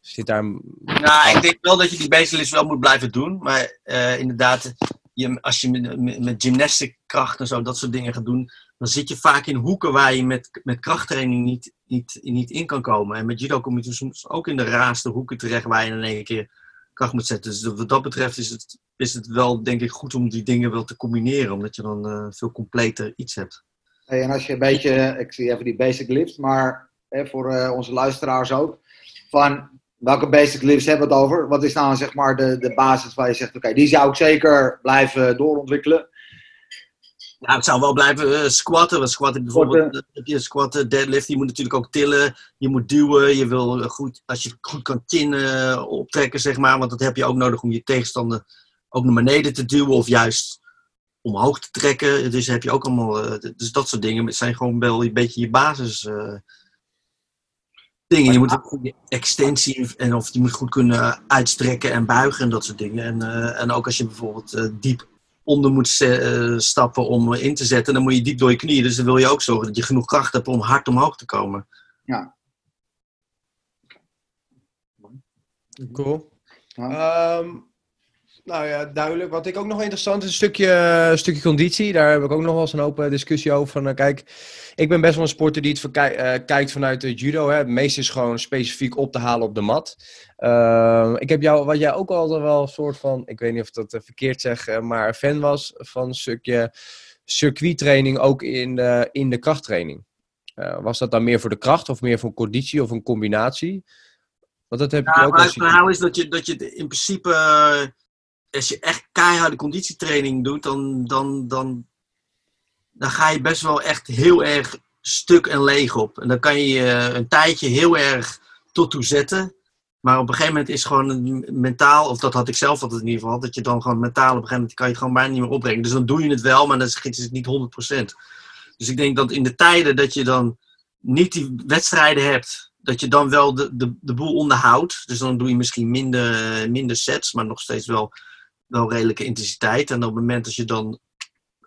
Zit daar... Nou, ik denk wel dat je die baselist wel moet blijven doen. Maar uh, inderdaad, je, als je met, met, met gymnastic kracht en zo, dat soort dingen gaat doen, dan zit je vaak in hoeken waar je met, met krachttraining niet, niet, niet in kan komen. En met judo kom je dus soms ook in de raarste hoeken terecht waar je in één keer kracht moet zetten. Dus wat dat betreft is het, is het wel, denk ik, goed om die dingen wel te combineren, omdat je dan uh, veel completer iets hebt. Hey, en als je een beetje, ik zie even die basic lifts, maar hè, voor uh, onze luisteraars ook, van welke basic lifts hebben we het over? Wat is nou zeg maar de, de basis waar je zegt, oké, okay, die zou ik zeker blijven doorontwikkelen? Nou, ik zou wel blijven uh, squatten. Want squatten bijvoorbeeld, heb je squatten, deadlift, je moet natuurlijk ook tillen. Je moet duwen. Je wil goed, als je goed kan kinnen optrekken, zeg maar. Want dat heb je ook nodig om je tegenstander ook naar beneden te duwen. Of juist omhoog te trekken. Dus heb je ook allemaal, uh, dus dat soort dingen. Het zijn gewoon wel een beetje je basis... Dingen. Je moet ook goed extensie en of je moet goed kunnen uitstrekken en buigen en dat soort dingen. En, uh, en ook als je bijvoorbeeld uh, diep onder moet uh, stappen om in te zetten, dan moet je diep door je knieën. Dus dan wil je ook zorgen dat je genoeg kracht hebt om hard omhoog te komen. Ja. Cool. Um, nou ja, duidelijk. Wat ik ook nog interessant is, een stukje, een stukje conditie. Daar heb ik ook nog wel eens een open discussie over. Van, uh, kijk, ik ben best wel een sporter die het uh, kijkt vanuit het judo. Hè. Het meeste is gewoon specifiek op te halen op de mat. Uh, ik heb jou, wat jij ook altijd wel een soort van, ik weet niet of dat verkeerd zeg, maar fan was van een stukje circuittraining ook in de, in de krachttraining. was dat dan meer voor de kracht of meer voor conditie of een combinatie? Want dat heb ja, ik ook maar het verhaal is dat je, dat je in principe als je echt keiharde conditietraining doet, dan, dan, dan, dan ga je best wel echt heel erg stuk en leeg op. En dan kan je een tijdje heel erg tot toe zetten. Maar op een gegeven moment is gewoon mentaal, of dat had ik zelf altijd in ieder geval, dat je dan gewoon mentaal op een gegeven moment kan je het gewoon bijna niet meer opbrengen. Dus dan doe je het wel, maar dan is het niet 100%. Dus ik denk dat in de tijden dat je dan niet die wedstrijden hebt, dat je dan wel de, de, de boel onderhoudt. Dus dan doe je misschien minder, minder sets, maar nog steeds wel wel redelijke intensiteit. En op het moment dat je dan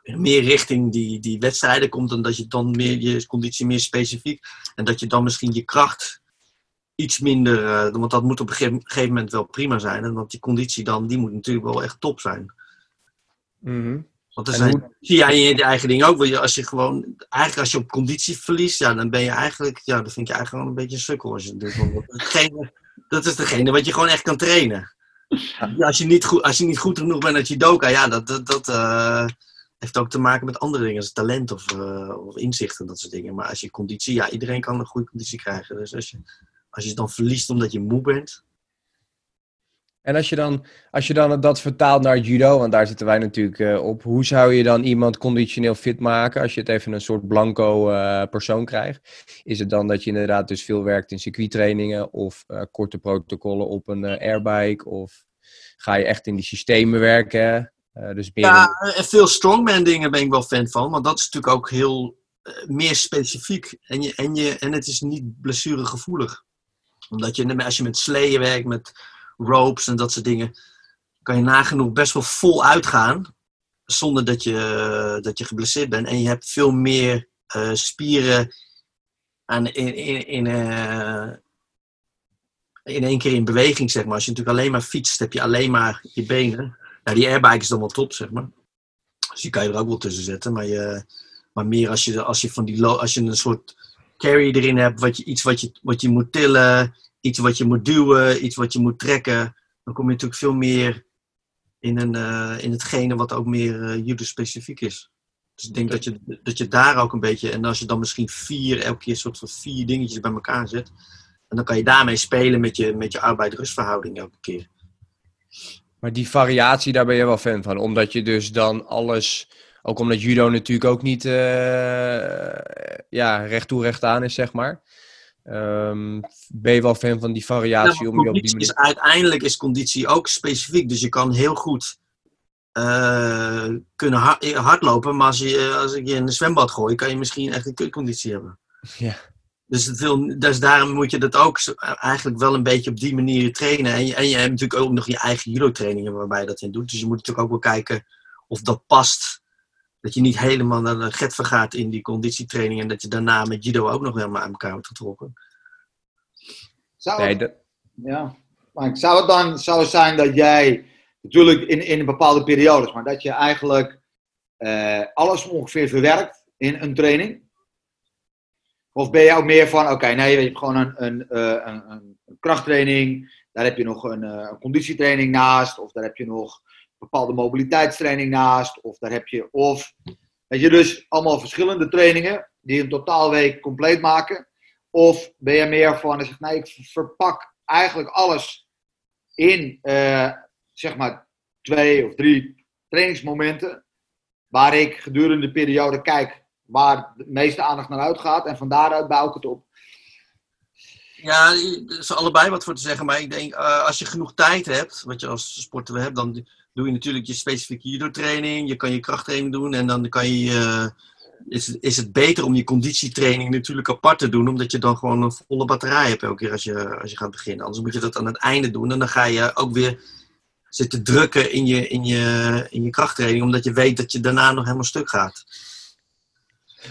meer richting die, die wedstrijden komt, dan dat je dan meer je conditie meer specifiek. En dat je dan misschien je kracht iets minder. Uh, want dat moet op een gegeven moment wel prima zijn. En want die conditie dan, die moet natuurlijk wel echt top zijn. Mm -hmm. Want dan zijn, hoe... zie jij in je eigen ding ook. Want als je gewoon, eigenlijk als je op conditie verliest, ja, dan ben je eigenlijk, ja, dan vind je eigenlijk gewoon een beetje een sukkel als je het doet. Want dat, is degene, dat is degene wat je gewoon echt kan trainen. Als, je niet goed, als je niet goed genoeg bent uit judoka, ja, dat, dat, dat uh, heeft ook te maken met andere dingen, als talent of, uh, of inzicht en dat soort dingen. Maar als je conditie, ja, iedereen kan een goede conditie krijgen. Dus als je, als je dan verliest omdat je moe bent. En als je dan, als je dan dat vertaalt naar judo, want daar zitten wij natuurlijk uh, op, hoe zou je dan iemand conditioneel fit maken als je het even een soort blanco uh, persoon krijgt? Is het dan dat je inderdaad dus veel werkt in circuittrainingen of uh, korte protocollen op een airbike? Of ga je echt in die systemen werken? dus meer ja, en veel strongman dingen ben ik wel fan van, want dat is natuurlijk ook heel meer specifiek. En, je, en, je, en het is niet blessuregevoelig. Omdat je, als je met sleeën werkt, met ropes en dat soort dingen, kan je nagenoeg best wel vol uitgaan. Zonder dat je, dat je geblesseerd bent. En je hebt veel meer uh, spieren aan, in, in, in, uh, in één keer in beweging, zeg maar. Als je natuurlijk alleen maar fietst, heb je alleen maar je benen. Nou, die airbike is dan wel top, zeg maar. Dus die kan je er ook wel tussen zetten. Maar, je, maar meer als je, als je van die als je een soort carry erin hebt, wat je, iets wat je, wat je moet tillen, iets wat je moet duwen, iets wat je moet trekken, dan kom je natuurlijk veel meer in, een, uh, in hetgene wat ook meer uh, judo-specifiek is. Dus ik denk dat je, dat je daar ook een beetje, en als je dan misschien vier, elke keer een soort van vier dingetjes bij elkaar zet, en dan kan je daarmee spelen met je, met je arbeid-rustverhouding elke keer. Maar die variatie, daar ben je wel fan van. Omdat je dus dan alles. Ook omdat judo natuurlijk ook niet uh, ja, recht toe recht aan is, zeg maar. Um, ben je wel fan van die variatie? om je op die manier... is, uiteindelijk is conditie ook specifiek. Dus je kan heel goed uh, kunnen hardlopen. Maar als, je, als ik je in een zwembad gooi, kan je misschien echt een kutconditie hebben. Ja. Dus, het wil, dus daarom moet je dat ook eigenlijk wel een beetje op die manier trainen. En je, en je hebt natuurlijk ook nog je eigen judo-trainingen waarbij je dat in doet. Dus je moet natuurlijk ook wel kijken of dat past. Dat je niet helemaal naar de get vergaat in die conditietraining. En dat je daarna met judo ook nog helemaal aan elkaar wordt getrokken. Zou het, nee, ja, maar zou het dan zo zijn dat jij, natuurlijk in, in bepaalde periodes, maar dat je eigenlijk uh, alles ongeveer verwerkt in een training? Of ben je ook meer van, oké, nee, je hebt gewoon een, een, eh, een, een, krachttraining, daar heb je nog een, eh, een, conditietraining naast, of daar heb je nog bepaalde mobiliteitstraining naast, of daar heb je, of, weet je, dus allemaal verschillende trainingen die een totaalweek compleet maken. Of ben je meer van, je zegt, nee, ik verpak eigenlijk alles in, uh, zeg maar, twee of drie trainingsmomenten, waar ik gedurende de periode kijk waar de meeste aandacht naar uitgaat. En van daaruit bouw ik het op. Ja, er is allebei wat voor te zeggen. Maar ik denk, uh, als je genoeg tijd hebt, wat je als sporter hebt, dan doe je natuurlijk je specifieke judo-training. Je kan je krachttraining doen. En dan kan je, uh, is, is het beter om je conditietraining natuurlijk apart te doen. Omdat je dan gewoon een volle batterij hebt elke keer als je, als je gaat beginnen. Anders moet je dat aan het einde doen. En dan ga je ook weer zitten drukken in je, in je, in je krachttraining. Omdat je weet dat je daarna nog helemaal stuk gaat.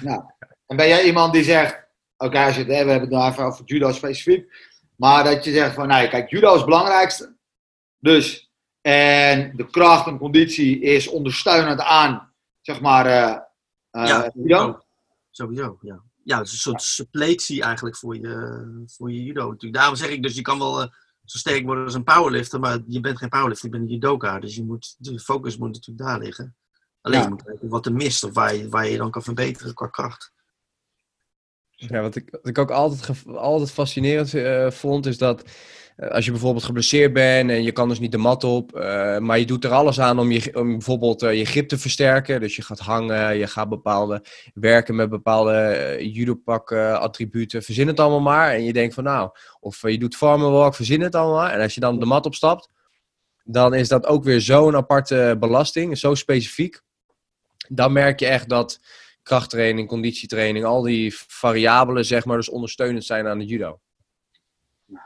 Nou, en ben jij iemand die zegt, oké, we hebben het nou even over judo specifiek, maar dat je zegt van, nou, kijk, judo is het belangrijkste. Dus, en de kracht en conditie is ondersteunend aan, zeg maar, uh, uh, ja, judo. Sowieso, ja. Ja, het is een soort suppletie eigenlijk voor je, voor je judo natuurlijk. Daarom zeg ik dus, je kan wel uh, zo sterk worden als een powerlifter, maar je bent geen powerlifter, je bent een judoka. Dus je moet, de focus moet natuurlijk daar liggen. Alleen ja. moet kijken wat er mist of waar je, waar je dan kan verbeteren qua kracht. Ja, wat ik, wat ik ook altijd, altijd fascinerend uh, vond, is dat als je bijvoorbeeld geblesseerd bent en je kan dus niet de mat op, uh, maar je doet er alles aan om, je, om bijvoorbeeld je grip te versterken. Dus je gaat hangen, je gaat bepaalde werken met bepaalde judopak attributen, verzin het allemaal maar. En je denkt van nou, of je doet farmer walk, verzin het allemaal. En als je dan de mat opstapt, dan is dat ook weer zo'n aparte belasting, zo specifiek dan merk je echt dat krachttraining, conditietraining, al die variabelen, zeg maar, dus ondersteunend zijn aan de judo.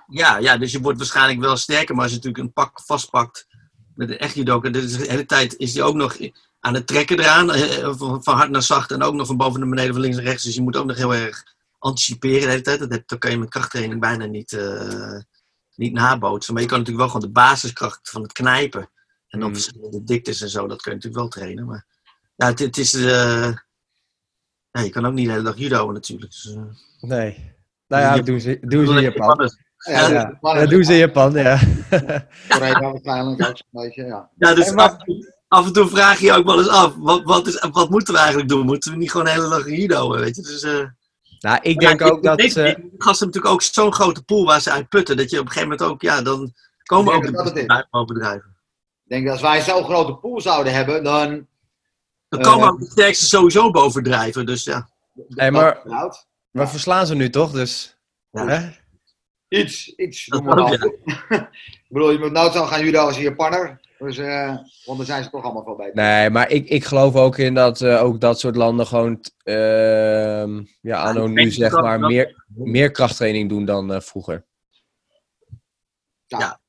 Ja, ja, dus je wordt waarschijnlijk wel sterker, maar als je natuurlijk een pak vastpakt met een echt judoka, dus de hele tijd is die ook nog aan het trekken eraan, eh, van hard naar zacht en ook nog van boven naar beneden, van links naar rechts. Dus je moet ook nog heel erg anticiperen de hele tijd. Dat, dat kan je met krachttraining bijna niet, uh, niet nabootsen. Maar je kan natuurlijk wel gewoon de basiskracht van het knijpen en dan mm. verschillende diktes en zo, dat kun je natuurlijk wel trainen. Maar ja, het, het is. Uh, ja, je kan ook niet de hele dag judo natuurlijk. Dus, uh, nee. Nou ja, doen ze, doen ze in Japan. Ja, ja, dat doen ze in Japan, ja. [laughs] ja. ja, dus af, af, en toe vraag je je ook wel eens af, wat, wat, is, wat moeten we eigenlijk doen? Moeten we niet gewoon de hele dag judo, weet je? Dus, uh, nou, ik denk ook dat... Deze uh, gasten natuurlijk ook zo'n grote pool waar ze uit putten, dat je op een gegeven moment ook, ja, dan komen ook de bedrijven. Ik denk dat als wij zo'n grote pool zouden hebben, dan dan komen ook de sterkste sowieso bovendrijven, dus ja. Hey, maar we verslaan ze nu toch, dus... Ja. Hè? Iets, iets. [laughs] ik bedoel, je moet nou zo gaan jullie als Japanner. Dus, uh, want dan zijn ze toch allemaal veel beter. Nee, maar ik, ik geloof ook in dat uh, ook dat soort landen gewoon, uh, ja, anno nu zeg maar, meer, meer krachttraining doen dan uh, vroeger. Ja. ja.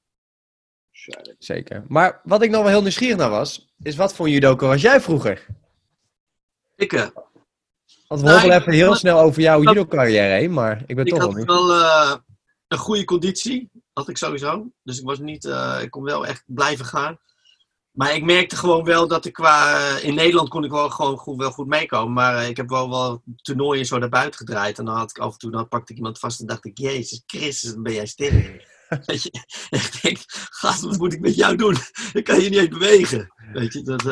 Zeker. Maar wat ik nog wel heel nieuwsgierig naar was, is wat voor judoka was jij vroeger? Ik, uh, Want we nou, even heel snel over jouw judo-carrière heen, maar ik ben toch wel niet. Wel, uh, een goede conditie, had ik sowieso. Dus ik was niet, eh, ik kon wel echt blijven gaan. Maar ik merkte gewoon wel dat ik qua. eh, in Nederland kon ik wel gewoon goed, wel goed meekomen. Maar eh, ik heb wel wel toernooien zo naar buiten gedraaid. En dan had ik af en toe, dan pakte ik iemand vast en dacht ik: Jezus Christus, dan ben jij sterk. [laughs] Weet je, en [laughs] ik denk, gast, wat moet ik met jou doen? Dan kan je niet eens bewegen. Weet je, dat.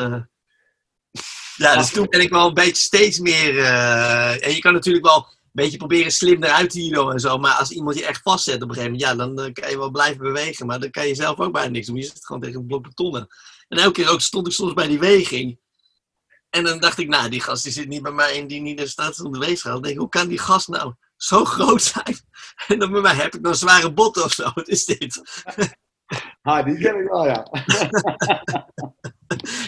Ja, dus toen ben ik wel een beetje steeds meer. En je kan natuurlijk wel beetje proberen slim eruit te hielen en zo. Maar als iemand je echt vastzet op een gegeven moment, ja, dan eh, kan je wel blijven bewegen. Maar dan kan je zelf ook bijna niks doen. Je zit gewoon tegen een blok betonnen. En elke keer ook stond ik soms bij die weging. En dan dacht ik, nou, die gast die zit niet bij mij in die niet in staat is om de weegschaal. Dan denk ik, hoe kan die gast nou zo groot zijn? [laughs] En dan bij mij heb ik dan zware botten of zo. Wat is dit? [laughs] Ah, die ken ik wel, ja. [laughs]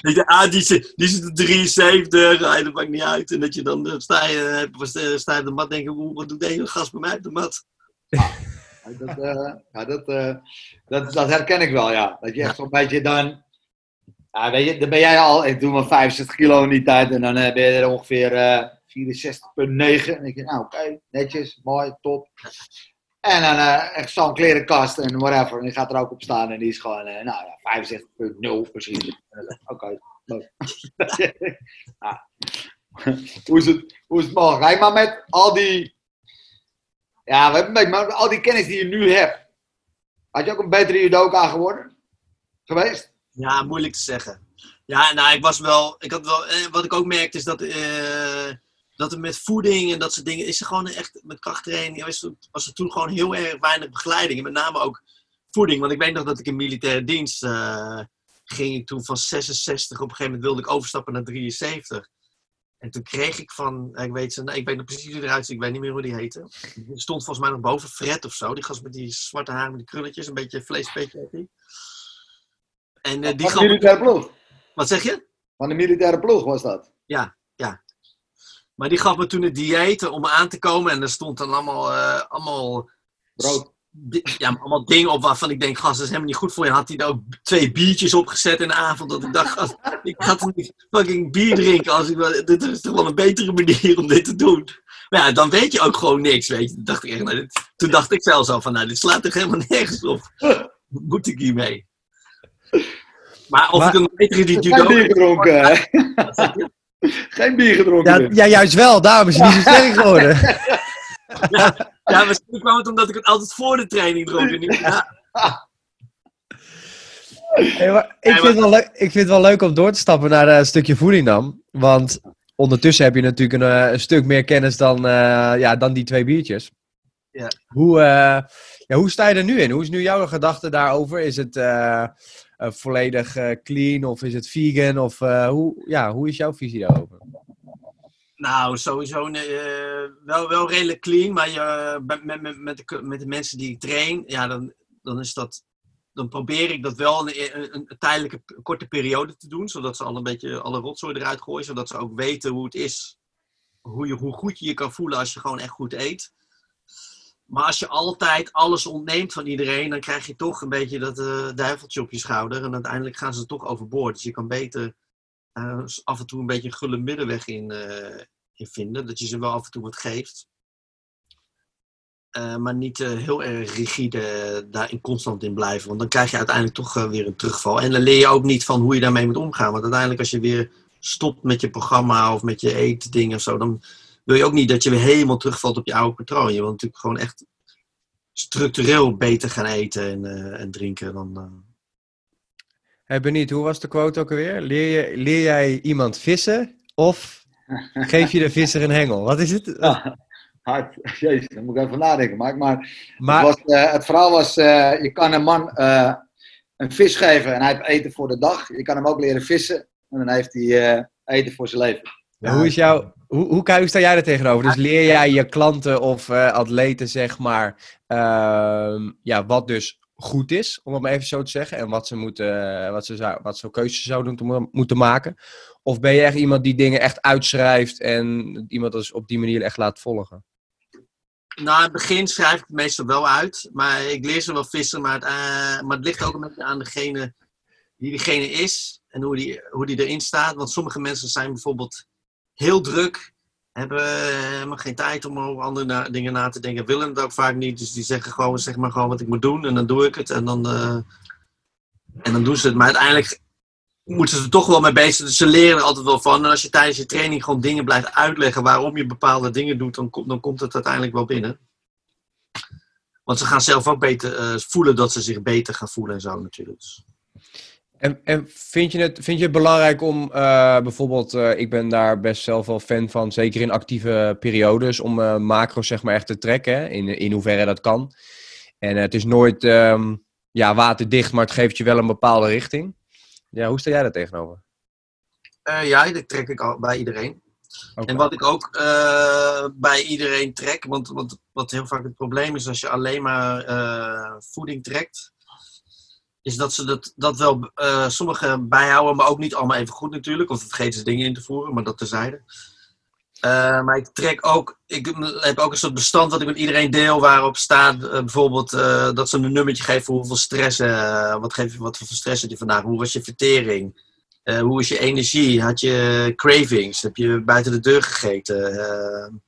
Weet je, ah, die, zit- die op 73, ah, dat maakt niet uit. En dat je dan eh, sta je, eh, sta je op de mat en denk je, wat doet deze gast bij mij op de mat? Dat, eh, ja, dat, eh, dat, dat herken ik wel, ja. Dat je echt zo'n beetje dan... Ja, weet je, dan ben jij al... Ik doe maar 65 kilo in die tijd en dan ben je er ongeveer eh 64,9. En dan denk je, nou oké, netjes, mooi, top. En dan eh, echt zo'n klerenkast en whatever. En die gaat er ook op staan en die is gewoon, eh, nou ja, 65,0 precies. Ik, Oké, [laughs] hoe, is het, hoe is het mogelijk? Maar met al die ja, we- met met al die kennis die je nu hebt, had je ook een betere judoka geworden? Geweest? Ja, moeilijk te zeggen. Ja, nou, ik was wel. Ik had wel eh, wat ik ook merkte is dat. eh, dat er met voeding en dat soort dingen. Is er gewoon echt. Met krachttraining. Was er, was er toen gewoon heel erg weinig begeleiding. En met name ook voeding. Want ik weet nog dat ik in militaire dienst. eh, ging ik toen van 66. Op een gegeven moment wilde ik overstappen naar 73. En toen kreeg ik van. Ik weet, ze, ik weet nog precies hoe die eruit ziet. Ik weet niet meer hoe die heette. Die stond volgens mij nog boven. Fred of zo. Die gast met die zwarte haar met die krulletjes. Een beetje vleespetje. En eh, die Van gaf de me militaire ploeg. wat zeg je? Van de militaire ploeg was dat. Maar die gaf me toen het dieet om aan te komen. En er stond dan allemaal, eh, allemaal, Brood. ja, allemaal dingen op waarvan ik denk, gast, dat is helemaal niet goed voor je. Had hij er ook twee biertjes opgezet in de avond. Dat ik dacht, gast, ik had niet fucking bier drinken. Als ik, wel- dit is toch wel een betere manier om dit te doen. Maar ja, dan weet je ook gewoon niks, weet je. Toen dacht ik, echt, nou, dit- toen dacht ik zelfs al van, nou, dit slaat toch helemaal nergens op. Wat moet ik hiermee? Maar of Maar- ik een betere die judo... [laughs] Geen bier gedronken. Ja, dus. ja, juist wel. Daarom is hij niet zo [laughs] sterk geworden. Ja, misschien kwam het omdat ik het altijd voor de training dronk. en niet- Ja, Hey, maar ik, vind het wel leuk, ik vind het wel leuk om door te stappen naar eh, een stukje voeding dan. Want ondertussen heb je natuurlijk een, eh, een stuk meer kennis dan, eh, ja, dan die twee biertjes. Ja. Hoe, eh, ja, hoe sta je er nu in? Hoe is nu jouw gedachte daarover? Is het volledig eh, clean of is het vegan? Of eh, hoe, ja, hoe is jouw visie daarover? Nou, sowieso eh, wel, wel redelijk clean, maar je, met, met, met, de, met de mensen die ik train, ja, dan, dan is dat. Dan probeer ik dat wel een, een, tijdelijke korte periode te doen, zodat ze al een beetje alle rotzooi eruit gooien, zodat ze ook weten hoe het is. Hoe, je, hoe goed je je kan voelen als je gewoon echt goed eet. Maar als je altijd alles ontneemt van iedereen, dan krijg je toch een beetje dat eh, duiveltje op je schouder. En uiteindelijk gaan ze toch overboord. Dus je kan beter eh, af en toe een beetje een gulle middenweg in, eh, in vinden. Dat je ze wel af en toe wat geeft. Maar niet heel erg rigide daarin constant in blijven. Want dan krijg je uiteindelijk toch weer een terugval. En dan leer je ook niet van hoe je daarmee moet omgaan. Want uiteindelijk als je weer stopt met je programma of met je eetdingen of zo. Dan wil je ook niet dat je weer helemaal terugvalt op je oude patroon. Je wil natuurlijk gewoon echt structureel beter gaan eten en, eh, en drinken. Dan, eh, Hey, benieuwd, hoe was de quote ook alweer? Leer, je, leer jij iemand vissen of geef je de visser een hengel? Wat is het? Ja, [laughs] hard. Jezus, daar moet ik even nadenken. Maar, maar Maar, het, was, eh, het verhaal was, eh, je kan een man eh, een vis geven en hij heeft eten voor de dag. Je kan hem ook leren vissen en dan heeft hij eh, eten voor zijn leven. Ja, hoe, is jouw, hoe, hoe, sta jij er tegenover? Dus leer jij je klanten of eh, atleten, zeg maar, ehm, ja, wat dus goed is, om het maar even zo te zeggen, en wat ze, moeten, eh, wat ze, zou, wat ze keuzes zouden moeten, moeten maken? Of ben je echt iemand die dingen echt uitschrijft en iemand dus op die manier echt laat volgen? Na het begin schrijf ik het meestal wel uit. Maar ik leer ze wel vissen. Maar het, eh, maar het ligt ook een beetje aan degene wie diegene is. En hoe die, hoe die erin staat. Want sommige mensen zijn bijvoorbeeld heel druk. hebben helemaal geen tijd om over andere dingen na te denken. Willen het ook vaak niet. Dus die zeggen gewoon, zeg maar gewoon wat ik moet doen. En dan doe ik het. En dan, eh, en dan doen ze het. Maar uiteindelijk moeten ze er toch wel mee bezig. Dus ze leren er altijd wel van. En als je tijdens je training gewoon dingen blijft uitleggen waarom je bepaalde dingen doet, dan, komt dan komt het uiteindelijk wel binnen. Want ze gaan zelf ook beter eh, voelen dat ze zich beter gaan voelen en zo natuurlijk. En, en vind, je het, vind je het belangrijk om eh, bijvoorbeeld, eh, ik ben daar best zelf wel fan van, zeker in actieve periodes, om eh macro's zeg maar echt te trekken, hè, in, in hoeverre dat kan. En het is nooit ehm, ja, waterdicht, maar het geeft je wel een bepaalde richting. Ja, hoe sta jij daar tegenover? Ja, dat trek ik al bij iedereen. En wat ik ook bij iedereen trek, want, want wat heel vaak het probleem is als je alleen maar voeding trekt, is dat ze dat, dat wel eh sommigen bijhouden, maar ook niet allemaal even goed natuurlijk. Of vergeten ze dingen in te voeren, maar dat terzijde. Eh, maar ik trek ook, ik heb ook een soort bestand wat ik met iedereen deel, waarop staat eh, bijvoorbeeld dat ze een nummertje geven voor hoeveel stress, wat, geef wat voor stress had je vandaag, hoe was je vertering, hoe is je energie? Had je cravings? Heb je buiten de deur gegeten?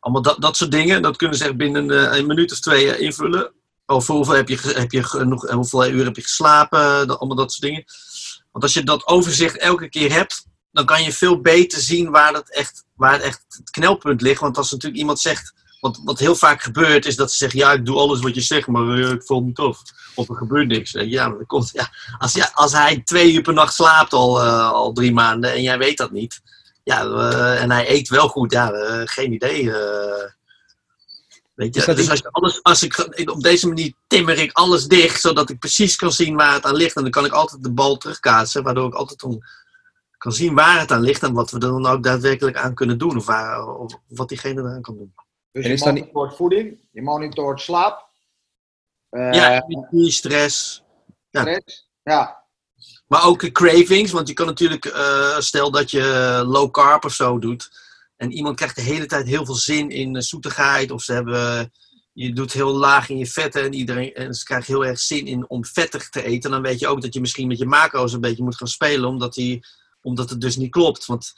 Allemaal dat, dat soort dingen. Dat kunnen ze echt binnen een minuut of twee invullen. Of hoeveel, heb je, heb je genoeg, eh, hoeveel uur heb je geslapen? Allemaal dat soort dingen. Want als je dat overzicht elke keer hebt, dan kan je veel beter zien waar, dat echt, waar het echt het knelpunt ligt. Want als natuurlijk iemand zegt, wat, wat heel vaak gebeurt, is dat ze zeggen: Ja, ik doe alles wat je zegt, maar eh, ik val niet af. Of er gebeurt niks. Eh, Ja, dat komt, ja, als, ja, als hij twee uur per nacht slaapt al, al drie maanden en jij weet dat niet. Ja, en hij eet wel goed, ja, geen idee. Weet je, dus iets- als, je alles, als ik, ik- op deze manier timmer ik alles dicht, zodat ik precies kan zien waar het aan ligt. En dan kan ik altijd de bal terugkaatsen, waardoor ik altijd dan kan zien waar het aan ligt en wat we er dan ook daadwerkelijk aan kunnen doen. Of, waar, of wat diegene eraan kan doen. Dus En je is niet- monitort voeding, je monitort slaap. eh, ja, energie, stress. ja. stress. Ja, Maar ook cravings, want je kan natuurlijk, eh, stel dat je low carb of zo doet. En iemand krijgt de hele tijd heel veel zin in eh, zoetigheid. Of ze hebben, je doet heel laag in je vetten en, iedereen, en ze krijgen heel erg zin in om vettig te eten. Dan weet je ook dat je misschien met je macro's een beetje moet gaan spelen, omdat, die, omdat het dus niet klopt. Want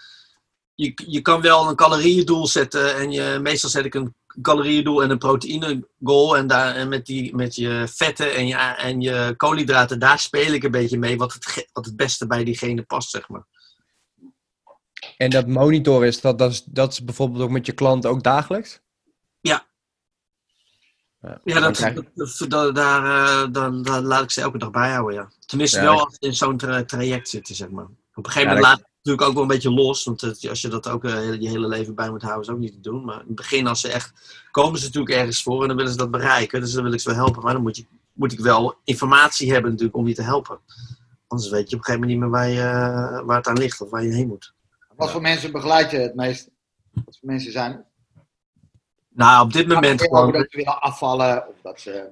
je, je kan wel een calorieëndoel zetten. En je, meestal zet ik een calorieëndoel en een proteïnegoal. En, daar, en met, die, met je vetten en je, en je koolhydraten, daar speel ik een beetje mee wat het, wat het beste bij diegene past, zeg maar. En dat monitoren, is dat, dat, is, dat is bijvoorbeeld ook met je klanten ook dagelijks? Ja. Ja, dat, krijg- dat, daar, eh, dan, dan laat ik ze elke dag bijhouden, ja. Tenminste Ja, wel als ze in zo'n tra- traject zitten, zeg maar. Op een gegeven moment laat ik het natuurlijk ook wel een beetje los. Want het- als je dat ook eh, je hele leven bij moet houden, is ook niet te doen. Maar in het begin, als ze echt... Komen ze natuurlijk ergens voor en dan willen ze dat bereiken. Dus dan wil ik ze wel helpen. Maar dan moet, je, moet ik wel informatie hebben natuurlijk om je te helpen. Anders weet je op een gegeven moment niet meer waar, je, eh, waar het aan ligt of waar je heen moet. Wat voor mensen begeleid je het meest? Wat voor mensen zijn het? Nou, op dit moment gewoon... dat ze willen afvallen of dat ze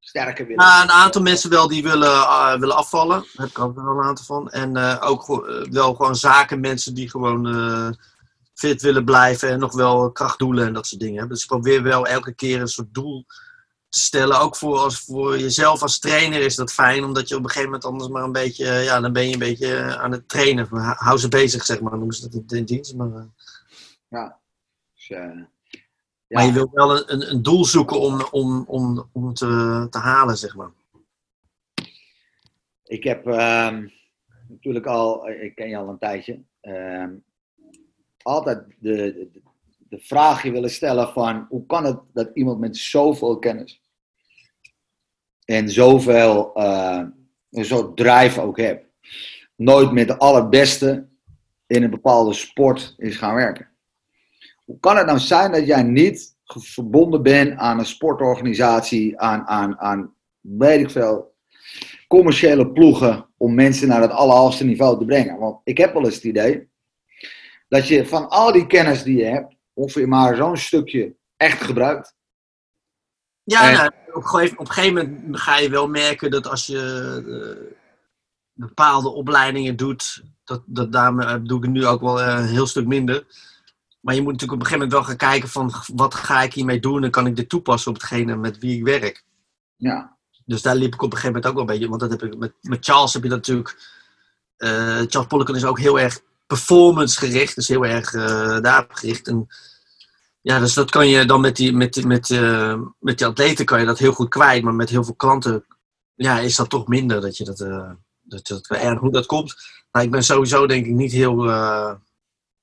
sterker willen. Ja, een aantal mensen wel die willen, eh, willen afvallen. Daar heb ik ook wel een aantal van. En eh, ook eh, wel gewoon zakenmensen die gewoon fit willen blijven en nog wel krachtdoelen en dat soort dingen. Dus ik probeer wel elke keer een soort doel te stellen. Ook voor, als, voor jezelf als trainer is dat fijn, omdat je op een gegeven moment anders maar een beetje, eh, ja, dan ben je een beetje eh, aan het trainen. Hou ze bezig, zeg maar, noemen ze dat in, dienst. Maar, eh, Dus, ja. maar je wil wel een, een, een doel zoeken om, om, om, om te, te halen, zeg maar. Ik heb ehm, natuurlijk al, ik ken je al een tijdje, ehm, altijd de, de, de vraag je willen stellen van hoe kan het dat iemand met zoveel kennis en zoveel eh een drive ook heeft, nooit met de allerbeste in een bepaalde sport is gaan werken. Hoe kan het nou zijn dat jij niet verbonden bent aan een sportorganisatie, aan, aan, aan weet ik veel, commerciële ploegen om mensen naar het allerhoogste niveau te brengen. Want ik heb wel eens het idee dat je van al die kennis die je hebt, ongeveer maar zo'n stukje echt gebruikt. Ja, En- nou, op, een gegeven, op een gegeven moment ga je wel merken dat als je eh, bepaalde opleidingen doet, dat, dat daarmee eh, doe ik nu ook wel eh, een heel stuk minder. Maar je moet natuurlijk op een gegeven moment wel gaan kijken van wat ga ik hiermee doen en kan ik dit toepassen op hetgene met wie ik werk. Ja, Dus daar liep ik op een gegeven moment ook wel een beetje, want dat heb ik met, met Charles heb je dat natuurlijk. Charles Polican is ook heel erg performance gericht, dus heel erg uh, daarop gericht. En, ja, dus dat kan je dan met die, met, met, uh, met die atleten kan je dat heel goed kwijt, maar met heel veel klanten ja, is dat toch minder dat je dat, uh, dat, dat erg hoe dat komt. Maar ik ben sowieso denk ik niet heel,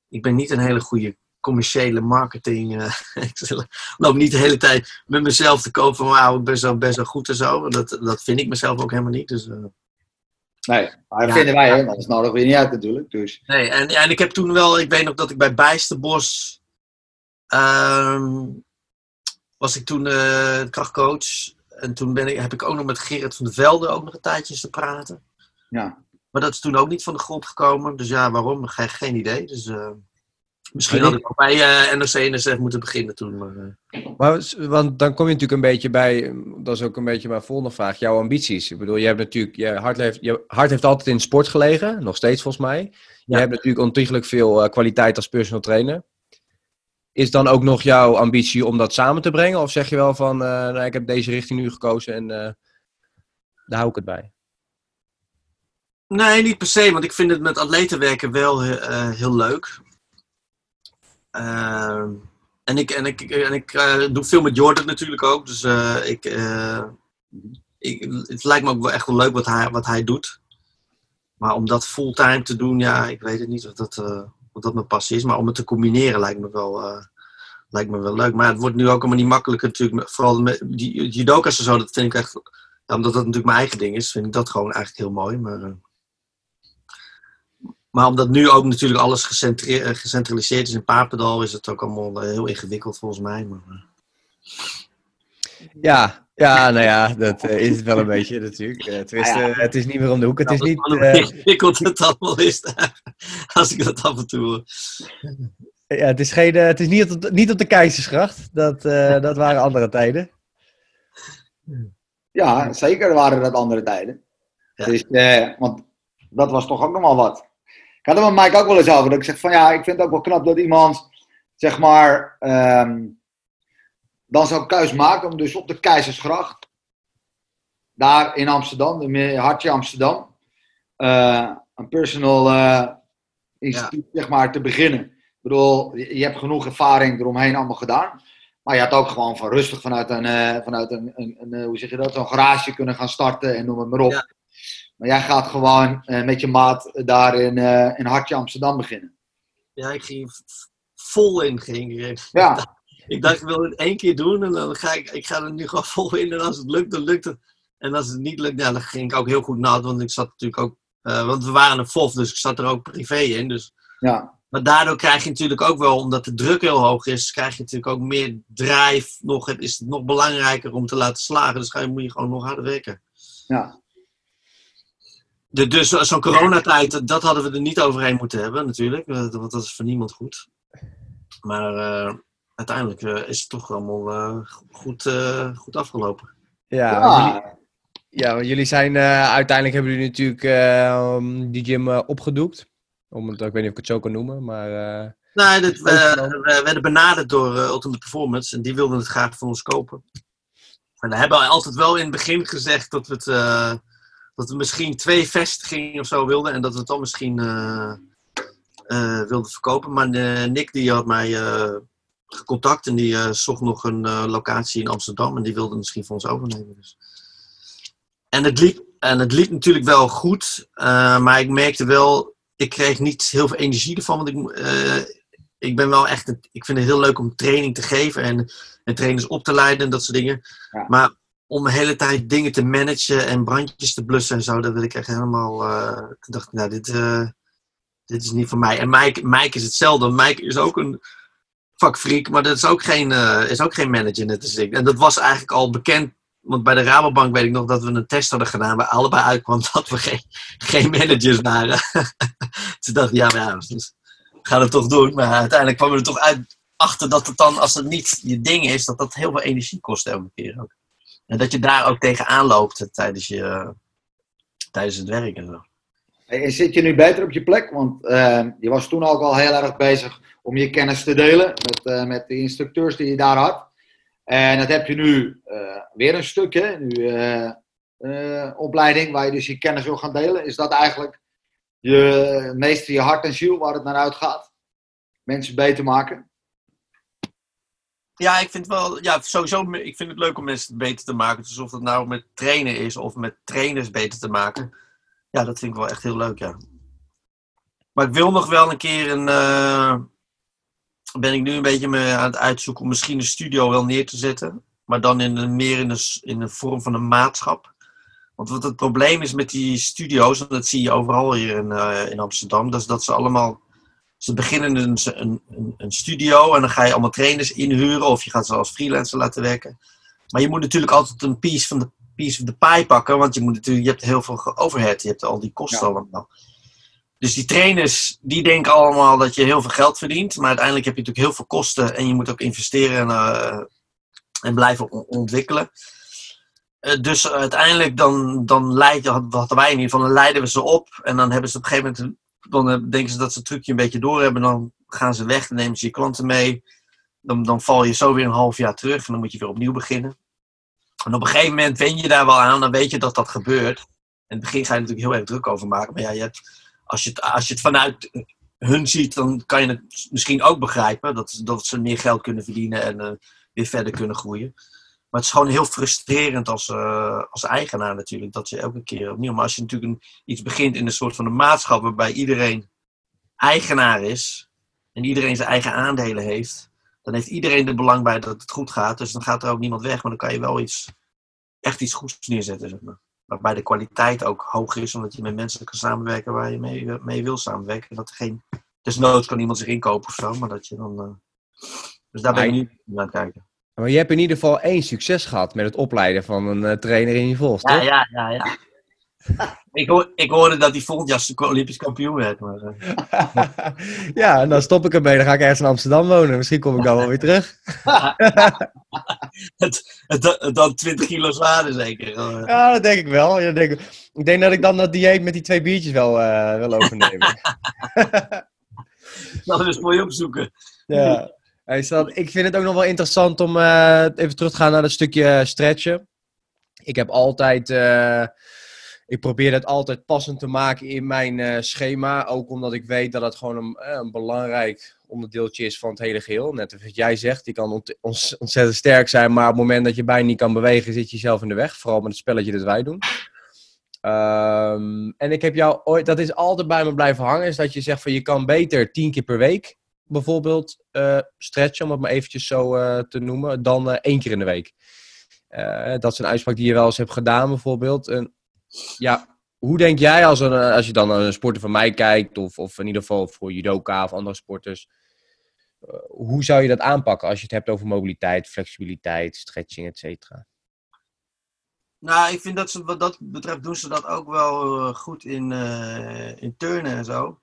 ik ben niet een hele goede commerciële marketing. [laughs] ik loop niet de hele tijd met mezelf te kopen van wauw, ik ben zo best wel goed en zo. Dat, dat vind ik mezelf ook helemaal niet. Dus, Nee, maar dat vinden wij, hè? anders nodig we je niet uit natuurlijk. Dus. Nee, en, en ik heb toen wel, ik weet nog dat ik bij Bijsterbos uh, was ik toen uh, krachtcoach. En toen ben ik, heb ik ook nog met Gerrit van der Velde ook nog een tijdje te praten. Ja. Maar dat is toen ook niet van de grond gekomen. Dus ja, waarom? Geen, geen idee. Dus uh, misschien had ik ook bij uh, NOC NSF moeten beginnen toen. Maar, maar, want dan kom je natuurlijk een beetje bij, dat is ook een beetje mijn volgende vraag, jouw ambities. Ik bedoel, je hebt natuurlijk, je hart heeft, je hart heeft altijd in sport gelegen, nog steeds volgens mij. Je hebt natuurlijk ontiegelijk veel kwaliteit als personal trainer. Is dan ook nog jouw ambitie om dat samen te brengen? Of zeg je wel van, uh, nou, ik heb deze richting nu gekozen en uh, daar hou ik het bij? Nee, niet per se, want ik vind het met atleten werken wel uh, heel leuk. Ehm, en ik, en ik, en ik doe veel met Jordan natuurlijk ook, dus ik, ik, het lijkt me ook wel echt wel leuk wat hij, wat hij doet. Maar om dat fulltime te doen, ja, ik weet het niet of dat of dat mijn passie is. Maar om het te combineren lijkt me wel, uh, lijkt me wel leuk. Maar het wordt nu ook allemaal niet makkelijker natuurlijk. Vooral met die judoka's en zo, dat vind ik echt... Omdat dat natuurlijk mijn eigen ding is, vind ik dat gewoon eigenlijk heel mooi. Maar, uh, maar omdat nu ook natuurlijk alles gecentraliseerd is in Papendal, is het ook allemaal heel ingewikkeld volgens mij. Maar, ja, ja, nou ja, dat uh, is het wel een beetje natuurlijk. Uh, tenminste, ah, ja. het is niet meer om de hoek. Het is niet. Hoe ingewikkeld het allemaal is, als ik dat af en toe hoor. Ja, het is, geen, het is niet, op, niet op de Keizersgracht. Dat, [laughs] dat waren andere tijden. Ja, zeker waren dat andere tijden. Ja. Dus, want dat was toch ook nog wel wat. Ik had er met Mike ook wel eens over. Dat ik zeg van ja, ik vind het ook wel knap dat iemand, zeg maar. Um, dan zou ik keus maken om dus op de Keizersgracht, daar in Amsterdam, de hartje Amsterdam, uh, een personal uh, instituut zeg maar, te beginnen. Ik bedoel, je hebt genoeg ervaring eromheen allemaal gedaan. Maar je had ook gewoon van rustig vanuit een, uh, vanuit een, een, een hoe zeg je dat, zo'n garage kunnen gaan starten en noem het maar op. Ja. Maar jij gaat gewoon met je maat daar in, in Hartje Amsterdam beginnen. Ja, ik ging vol in. Ging, ja. [laughs] ik dacht, ik wil het één keer doen en dan ga ik, ik ga er nu gewoon [laughs] vol in. En als het lukt, dan lukt het. En als het niet lukt, ja, dan ging ik ook heel goed nat. Want ik zat natuurlijk ook, uh, want we waren een FOF, dus ik zat er ook privé in. Dus. Ja. Maar daardoor krijg je natuurlijk ook wel, omdat de druk heel hoog is, krijg je natuurlijk ook meer drive. Nog, is het nog belangrijker om te laten slagen. Dus ga je, moet je gewoon nog harder werken. Ja. De, dus zo'n coronatijd, dat hadden we er niet overheen moeten hebben natuurlijk. Want dat is voor niemand goed. Maar uh, uiteindelijk uh, is het toch allemaal uh, goed, uh, goed afgelopen. Ja, ja. Jullie, ja want jullie zijn uiteindelijk hebben jullie natuurlijk die gym opgedoekt. Om het, ik weet niet of ik het zo kan noemen, maar. nee, dit, we, we, werden benaderd door Ultimate Performance en die wilden het graag van ons kopen. En we hebben altijd wel in het begin gezegd dat we, het, dat we misschien twee vestigingen of zo wilden en dat we het dan misschien wilden verkopen. Maar Nick die had mij contact en die uh, zocht nog een uh, locatie in Amsterdam en die wilde misschien voor ons overnemen. Dus. En, het liep, en het liep natuurlijk wel goed, uh, maar ik merkte wel, ik kreeg niet heel veel energie ervan, want ik, ik ben wel echt, een, ik vind het heel leuk om training te geven en, en trainers op te leiden en dat soort dingen. Ja. Maar om de hele tijd dingen te managen en brandjes te blussen en zo, dat wil ik echt helemaal, ik dacht, nou dit, dit is niet voor mij. En Mike, Mike is hetzelfde, Mike is ook een vakfreak, maar dat is ook geen, uh, is ook geen manager net als ik. En dat was eigenlijk al bekend, want bij de Rabobank weet ik nog dat we een test hadden gedaan waar allebei uitkwam [laughs] dat we geen, geen managers waren. [laughs] Toen dacht ja, maar ja, dus we gaan het toch doen. Maar uiteindelijk kwam er toch uit achter dat het dan, als het niet je ding is, dat dat heel veel energie kost elke keer ook. En dat je daar ook tegenaan loopt tijdens, je, tijdens het werk en zo. Hey, zit je nu beter op je plek? Want uh, je was toen ook al heel erg bezig om je kennis te delen met, uh, met de instructeurs die je daar had. En dat heb je nu uh, weer een stukje, nu opleiding, waar je dus je kennis wil gaan delen. Is dat eigenlijk je meester je hart en ziel waar het naar uitgaat? Mensen beter maken? Ja, ik vind wel, ja, sowieso, ik vind het leuk om mensen beter te maken. Dus of het nou met trainen is of met trainers beter te maken. Ja, dat vind ik wel echt heel leuk, ja. Maar ik wil nog wel een keer een, uh, ben ik nu een beetje me aan het uitzoeken om misschien een studio wel neer te zetten. Maar dan in een, meer in de, in vorm van een maatschap. Want wat het probleem is met die studio's, en dat zie je overal hier in, uh, in Amsterdam, dat is dat ze allemaal. Ze beginnen een, een, een, studio en dan ga je allemaal trainers inhuren of je gaat ze als freelancer laten werken. Maar je moet natuurlijk altijd een piece van de piece of the pie pakken, want je, moet natuurlijk, je hebt heel veel overhead, je hebt al die kosten allemaal. Dus die trainers, die denken allemaal dat je heel veel geld verdient. Maar uiteindelijk heb je natuurlijk heel veel kosten en je moet ook investeren en, uh, en blijven ontwikkelen. Uh, dus uiteindelijk dan, dan leiden, hadden wij in ieder geval, dan leiden we ze op. En dan hebben ze op een gegeven moment, dan eh, denken ze dat ze het trucje een beetje door hebben. Dan gaan ze weg, dan nemen ze je klanten mee. Dan, dan val je zo weer een half jaar terug en dan moet je weer opnieuw beginnen. En op een gegeven moment wen je daar wel aan, dan weet je dat dat gebeurt. In het begin ga je natuurlijk heel erg druk over maken. Maar ja, je hebt als je, het, als je het vanuit hun ziet, dan kan je het misschien ook begrijpen. Dat, dat ze meer geld kunnen verdienen en uh, weer verder kunnen groeien. Maar het is gewoon heel frustrerend als, uh, als eigenaar natuurlijk. Dat je elke keer opnieuw. Maar als je natuurlijk een, iets begint in een soort van een maatschappij waarbij iedereen eigenaar is. En iedereen zijn eigen aandelen heeft. Dan heeft iedereen er belang bij dat het goed gaat. Dus dan gaat er ook niemand weg. Maar dan kan je wel iets, echt iets goeds neerzetten. Zeg maar waarbij de kwaliteit ook hoog is, omdat je met mensen kan samenwerken waar je mee, mee wil samenwerken. Dat er geen, desnoods kan iemand zich inkopen of zo, maar dat je dan. Uh... dus daar ben ik nu naar het kijken. Maar je hebt in ieder geval één succes gehad met het opleiden van een uh, trainer in je volst, ja, toch? Ja, ja, ja. Ik, hoor, ik hoorde dat hij volgend jaar Olympisch kampioen werd. Maar, uh... [laughs] ja, en dan stop ik ermee. Dan ga ik ergens in Amsterdam wonen. Misschien kom ik dan wel weer terug. [laughs] het, het, dan 20 kilo zwaarder zeker. Ja, dat denk ik wel. Ik denk, ik denk dat ik dan dat dieet met die twee biertjes wel uh, wil overnemen. [laughs] dat voor je opzoeken. Ja. ik vind het ook nog wel interessant om uh, even terug te gaan naar dat stukje stretchen. Ik heb altijd ik probeer het altijd passend te maken in mijn uh, schema. Ook omdat ik weet dat het gewoon een, eh, een, belangrijk onderdeeltje is van het hele geheel. Net als wat jij zegt, die kan ont ontzettend sterk zijn. Maar op het moment dat je bijna niet kan bewegen, zit je zelf in de weg. Vooral met het spelletje dat wij doen. Um, en ik heb jou ooit, dat is altijd bij me blijven hangen, is dat je zegt van je kan beter tien keer per week bijvoorbeeld uh, stretchen, om het maar eventjes zo te noemen, dan één keer in de week. dat is een uitspraak die je wel eens hebt gedaan bijvoorbeeld. En ja, hoe denk jij als, een, als je dan een sporter van mij kijkt, of, of in ieder geval voor judoka of andere sporters, uh, hoe zou je dat aanpakken als je het hebt over mobiliteit, flexibiliteit, stretching, et cetera? Nou, ik vind dat ze wat dat betreft doen ze dat ook wel uh, goed in, in turnen en zo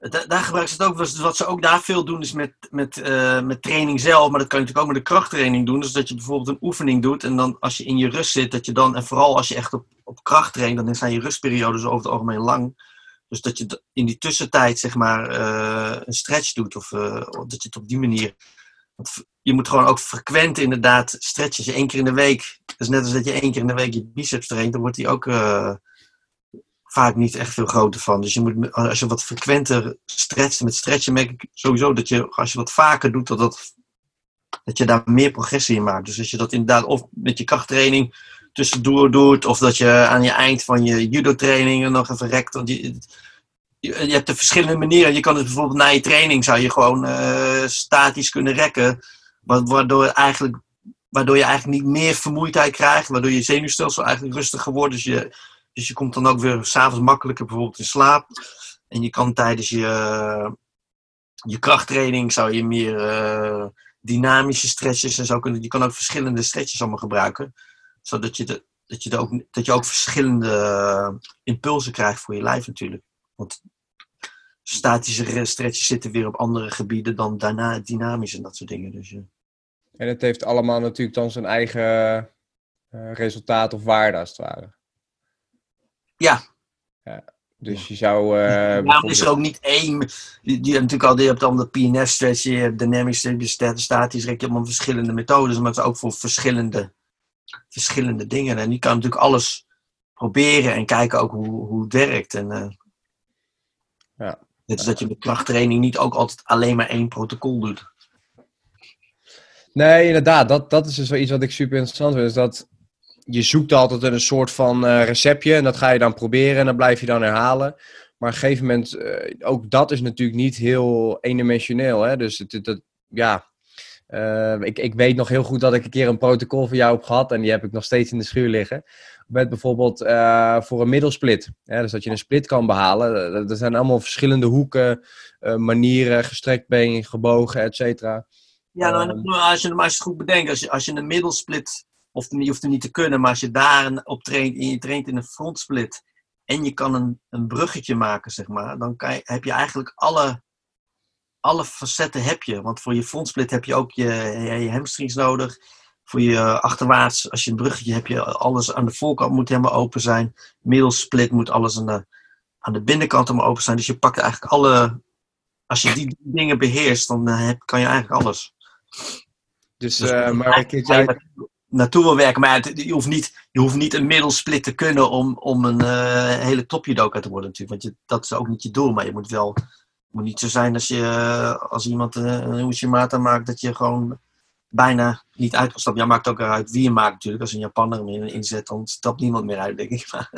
daar gebruiken ze het ook. Wat ze ook daar veel doen is met, met, uh, met training zelf. Maar dat kan je natuurlijk ook met de krachttraining doen. Dus dat je bijvoorbeeld een oefening doet. En dan als je in je rust zit, dat je dan. En vooral als je echt op, op kracht traint, dan zijn je rustperiodes over het algemeen lang. Dus dat je in die tussentijd zeg maar uh, een stretch doet. Of uh, dat je het op die manier. Je moet gewoon ook frequent inderdaad stretchen. Één keer in de week. Dus net als dat je één keer in de week je biceps traint, dan wordt die ook vaak niet echt veel groter van. Dus je moet, als je wat frequenter stretcht, met stretchen merk ik sowieso dat je, als je wat vaker doet, dat, dat, dat je daar meer progressie in maakt. Dus als je dat inderdaad of met je krachttraining tussendoor doet, of dat je aan je eind van je judo-trainingen nog even rekt. Want je, je, hebt de verschillende manieren. Je kan dus bijvoorbeeld na je training zou je gewoon uh, statisch kunnen rekken. Waardoor, eigenlijk, waardoor je eigenlijk niet meer vermoeidheid krijgt. Waardoor je zenuwstelsel eigenlijk rustiger wordt. Dus je, dus je komt dan ook weer s'avonds makkelijker bijvoorbeeld in slaap. En je kan tijdens je, je krachttraining zou je meer uh, dynamische stretches en zo kunnen. Je kan ook verschillende stretches allemaal gebruiken. Zodat je, de, dat je, de ook, dat je ook verschillende impulsen krijgt voor je lijf natuurlijk. Want statische stretches zitten weer op andere gebieden dan daarna dynamisch en dat soort dingen. Dus, ja. En het heeft allemaal natuurlijk dan zijn eigen resultaat of waarde als het ware. Ja. ja. Dus je zou. Uh, is er ook niet één. Die, die natuurlijk al, je hebt dan de PNS stretch, je hebt dynamic stretch, statisch, je hebt allemaal verschillende methodes, maar het is ook voor verschillende, verschillende dingen. En die kan natuurlijk alles proberen en kijken ook hoe, hoe het werkt. En uh, Ja. Net als dat je met krachttraining niet ook altijd alleen maar één protocol doet. Nee, inderdaad. Dat, dat is dus wel iets wat ik super interessant vind. Is dat je zoekt altijd een soort van eh, receptje en dat ga je dan proberen en dat blijf je dan herhalen. Maar op een gegeven moment, eh, ook dat is natuurlijk niet heel eendimensioneel. Hè? Dus het, het, het- ja, Eh, ik, ik weet nog heel goed dat ik een keer een protocol voor jou heb gehad en die heb ik nog steeds in de schuur liggen. Met bijvoorbeeld voor een middelsplit. Hè? Dus dat je een split kan behalen. Eh, Er zijn allemaal verschillende hoeken, manieren, gestrekt been, gebogen, et cetera. Ja, nou, Ehm. als je eens goed bedenkt, als je, als je een middelsplit, of je hoeft hem niet te kunnen, maar als je daar op traint en je traint in een frontsplit en je kan een, een bruggetje maken, zeg maar, dan kan je, heb je eigenlijk alle, alle facetten heb je. Want voor je frontsplit heb je ook je, je, hamstrings nodig. Voor je achterwaarts, als je een bruggetje hebt, je alles aan de voorkant moet helemaal open zijn. Middelsplit moet alles aan de, aan de binnenkant helemaal open zijn. Dus je pakt eigenlijk alle, als je die dingen beheerst, dan eh, heb, kan je eigenlijk alles. Dus, Dus eh, maar uit- naartoe- wil werken. Maar je hoeft niet, je hoeft niet een middelsplit te kunnen om, om een eh, hele topjudoka te worden natuurlijk. Want je, dat is ook niet je doel. Maar je moet wel, het moet niet zo zijn als, je, eh, als iemand eh, een Ushimata maakt dat je gewoon bijna niet uit kan stappen. Ja, maakt ook uit wie je maakt natuurlijk. Als een Japaner hem in- inzet, dan stapt niemand meer uit, denk ik. [laughs]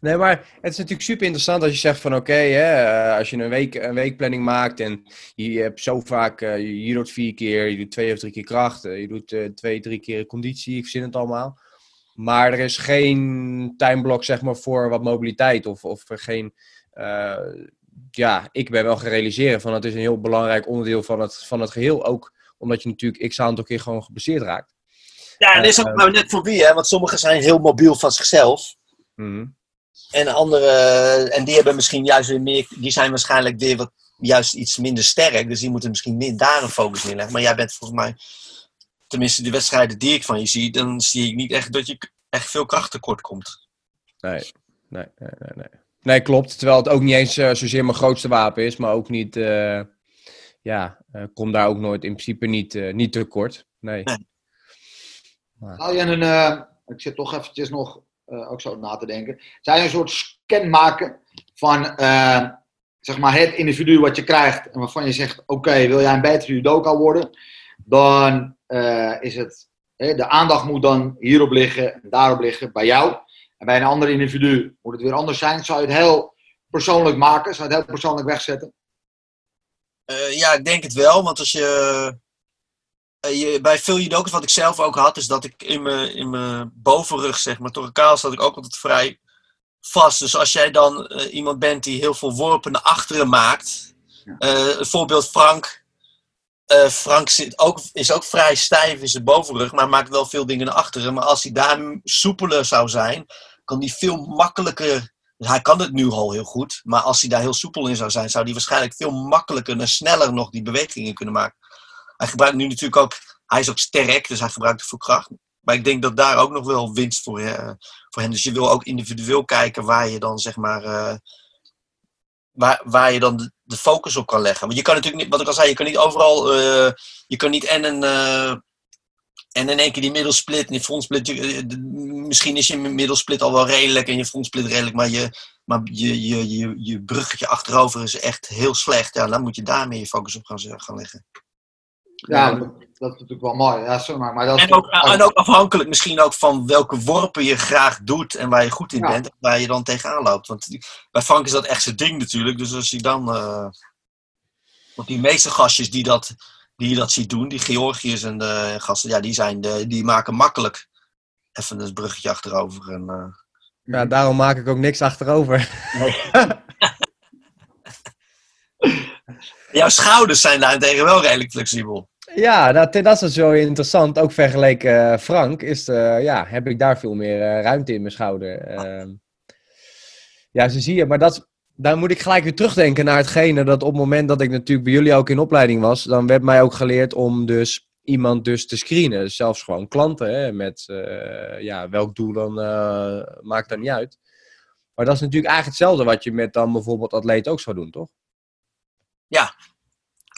Nee, maar het is natuurlijk super interessant als je zegt van oké, eh, als je een, week, een weekplanning maakt en je hebt zo vaak, eh, je, je doet vier keer, je doet twee of drie keer kracht, eh, je doet twee, drie keer conditie, ik verzin het allemaal. Maar er is geen timeblok zeg maar voor wat mobiliteit of, of geen, ja, ik ben wel gerealiseren van het is een heel belangrijk onderdeel van het, van het geheel. Ook omdat je natuurlijk x aantal keer gewoon geblesseerd raakt. Ja, en dat is ook net voor wie, hè? Want sommigen zijn heel mobiel van zichzelf. Mhm. En andere, en die hebben misschien juist weer meer, die zijn waarschijnlijk weer wat, juist iets minder sterk. Dus die moeten misschien meer daar een focus in leggen. Maar jij bent volgens mij, tenminste de wedstrijden die ik van je zie, dan zie ik niet echt dat je echt veel kracht tekort komt. Nee, nee, nee, nee, nee. Nee, klopt. Terwijl het ook niet eens eh, zozeer mijn grootste wapen is, maar ook niet, eh, ja, eh kom daar ook nooit in principe niet, eh, niet tekort. Nee. Nee. Je een, eh, ik zit toch eventjes nog eh, ook zo na te denken. Je een soort scan maken van eh, zeg maar het individu wat je krijgt en waarvan je zegt: Oké, wil jij een betere judoka worden? Dan eh, is het, de aandacht moet dan hierop liggen en daarop liggen bij jou. En bij een ander individu moet het weer anders zijn. Zou je het heel persoonlijk maken? Zou je het heel persoonlijk wegzetten? Ja, ik denk het wel. Want als je, je bij veel judokas, wat ik zelf ook had, is dat ik in mijn, in mijn bovenrug, zeg maar, thoracaal, zat ik ook altijd vrij vast. Dus als jij dan eh, iemand bent die heel veel worpen naar achteren maakt. Eh, een voorbeeld Frank. Eh, Frank zit ook, is ook vrij stijf in zijn bovenrug, maar maakt wel veel dingen naar achteren. Maar als hij daar soepeler zou zijn, kan hij veel makkelijker. dus Hij kan het nu al heel goed, maar als hij daar heel soepel in zou zijn, zou hij waarschijnlijk veel makkelijker en sneller nog die bewegingen kunnen maken. Hij gebruikt nu natuurlijk ook, hij is ook sterk, dus hij gebruikt het voor kracht. Maar ik denk dat daar ook nog wel winst voor, eh, voor hen. Dus je wil ook individueel kijken waar je dan zeg maar. eh, waar, waar je dan de, focus op kan leggen. Want je kan natuurlijk niet, wat ik al zei, je kan niet overal. eh, je kan niet en een. en in één keer die middelsplit en die frontsplit. Misschien is je middelsplit al wel redelijk en je frontsplit redelijk, maar je, maar je, je, je, je bruggetje achterover is echt heel slecht. Ja, dan moet je daar meer je focus op gaan, gaan leggen. Ja, dat, dat is natuurlijk wel mooi. Ja, sorry, maar, maar dat is En ook, en ook afhankelijk misschien ook van welke worpen je graag doet en waar je goed in Ja. bent, waar je dan tegenaan loopt. Want bij Frank is dat echt zijn ding natuurlijk. Dus als je dan. eh want die meeste gastjes die dat, die je dat ziet doen, die Georgiërs en de gasten, ja, die, zijn de, die maken makkelijk even een bruggetje achterover. En, eh, Ja, daarom maak ik ook niks achterover. [laughs] [laughs] Jouw schouders zijn daarentegen wel redelijk flexibel. Ja, dat, dat is zo interessant. Ook vergeleken eh, Frank, is, eh, ja, heb ik daar veel meer ruimte in mijn schouder. Ehm, ja, zo zie je. Maar dat, daar moet ik gelijk weer terugdenken naar hetgene dat op het moment dat ik natuurlijk bij jullie ook in opleiding was, dan werd mij ook geleerd om dus iemand dus te screenen. Zelfs gewoon klanten, hè, met ja, welk doel dan, maakt dan niet uit. Maar dat is natuurlijk eigenlijk hetzelfde wat je met dan bijvoorbeeld atleet ook zou doen, toch? Ja,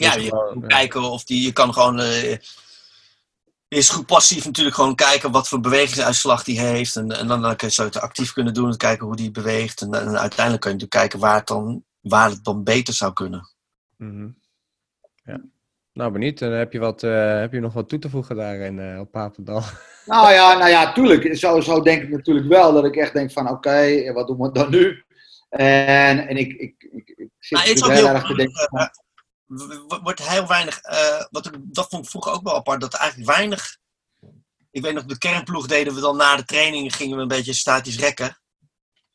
Dus je ja. kijken of die, je kan gewoon, eh, is goed passief natuurlijk gewoon kijken wat voor bewegingsuitslag die heeft. En, en dan, dan kun je zo het actief kunnen doen en kijken hoe die beweegt. En, en uiteindelijk kun je natuurlijk kijken waar het dan waar het dan beter zou kunnen. Mhm. Ja. Nou, benieuwd. Dan heb je, wat, eh, heb je nog wat toe te voegen daarin uh, op Papendal? [laughs] Nou ja, nou ja, tuurlijk. Zo, zo denk ik natuurlijk wel. Dat ik echt denk van, oké, wat doen we dan nu? En, en ik, ik, ik, ik zit nou, heel, heel erg te denken... Uh, wordt heel weinig, wat ik, dat vond ik vroeger ook wel apart, dat er eigenlijk weinig... Ik weet nog, de kernploeg deden we dan na de training, gingen we een beetje statisch rekken.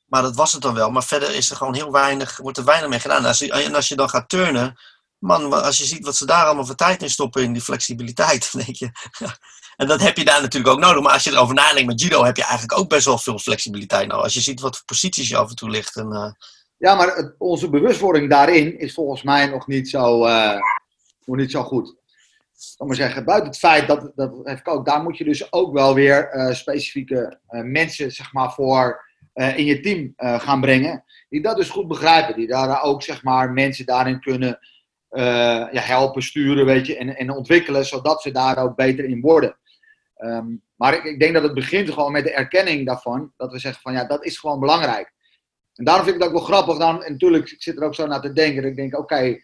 Maar dat was het dan wel. Maar verder is er gewoon heel weinig, wordt er weinig mee gedaan. En als je, als je dan gaat turnen, man, als je ziet wat ze daar allemaal voor tijd in stoppen, in die flexibiliteit, [laughs] denk je. [laughs] en dat heb je daar natuurlijk ook nodig. Maar als je erover nadenkt met judo, heb je eigenlijk ook best wel veel flexibiliteit. Nou, als je ziet wat voor posities je af en toe ligt. En, uh... Ja, maar het, onze bewustwording daarin is volgens mij nog niet zo, uh, nog niet zo goed. Maar zeggen, buiten het feit dat, dat heb ik daar moet je dus ook wel weer uh, specifieke mensen zeg maar, voor in je team gaan brengen. Die dat dus goed begrijpen. Die daar ook zeg maar, mensen daarin kunnen ja, helpen, sturen weet je, en, en ontwikkelen, zodat ze daar ook beter in worden. Um, maar ik, ik, denk dat het begint gewoon met de erkenning daarvan, dat we zeggen van ja, dat is gewoon belangrijk. En daarom vind ik het ook wel grappig, dan, en natuurlijk ik zit er ook zo naar te denken, dat ik denk oké, okay,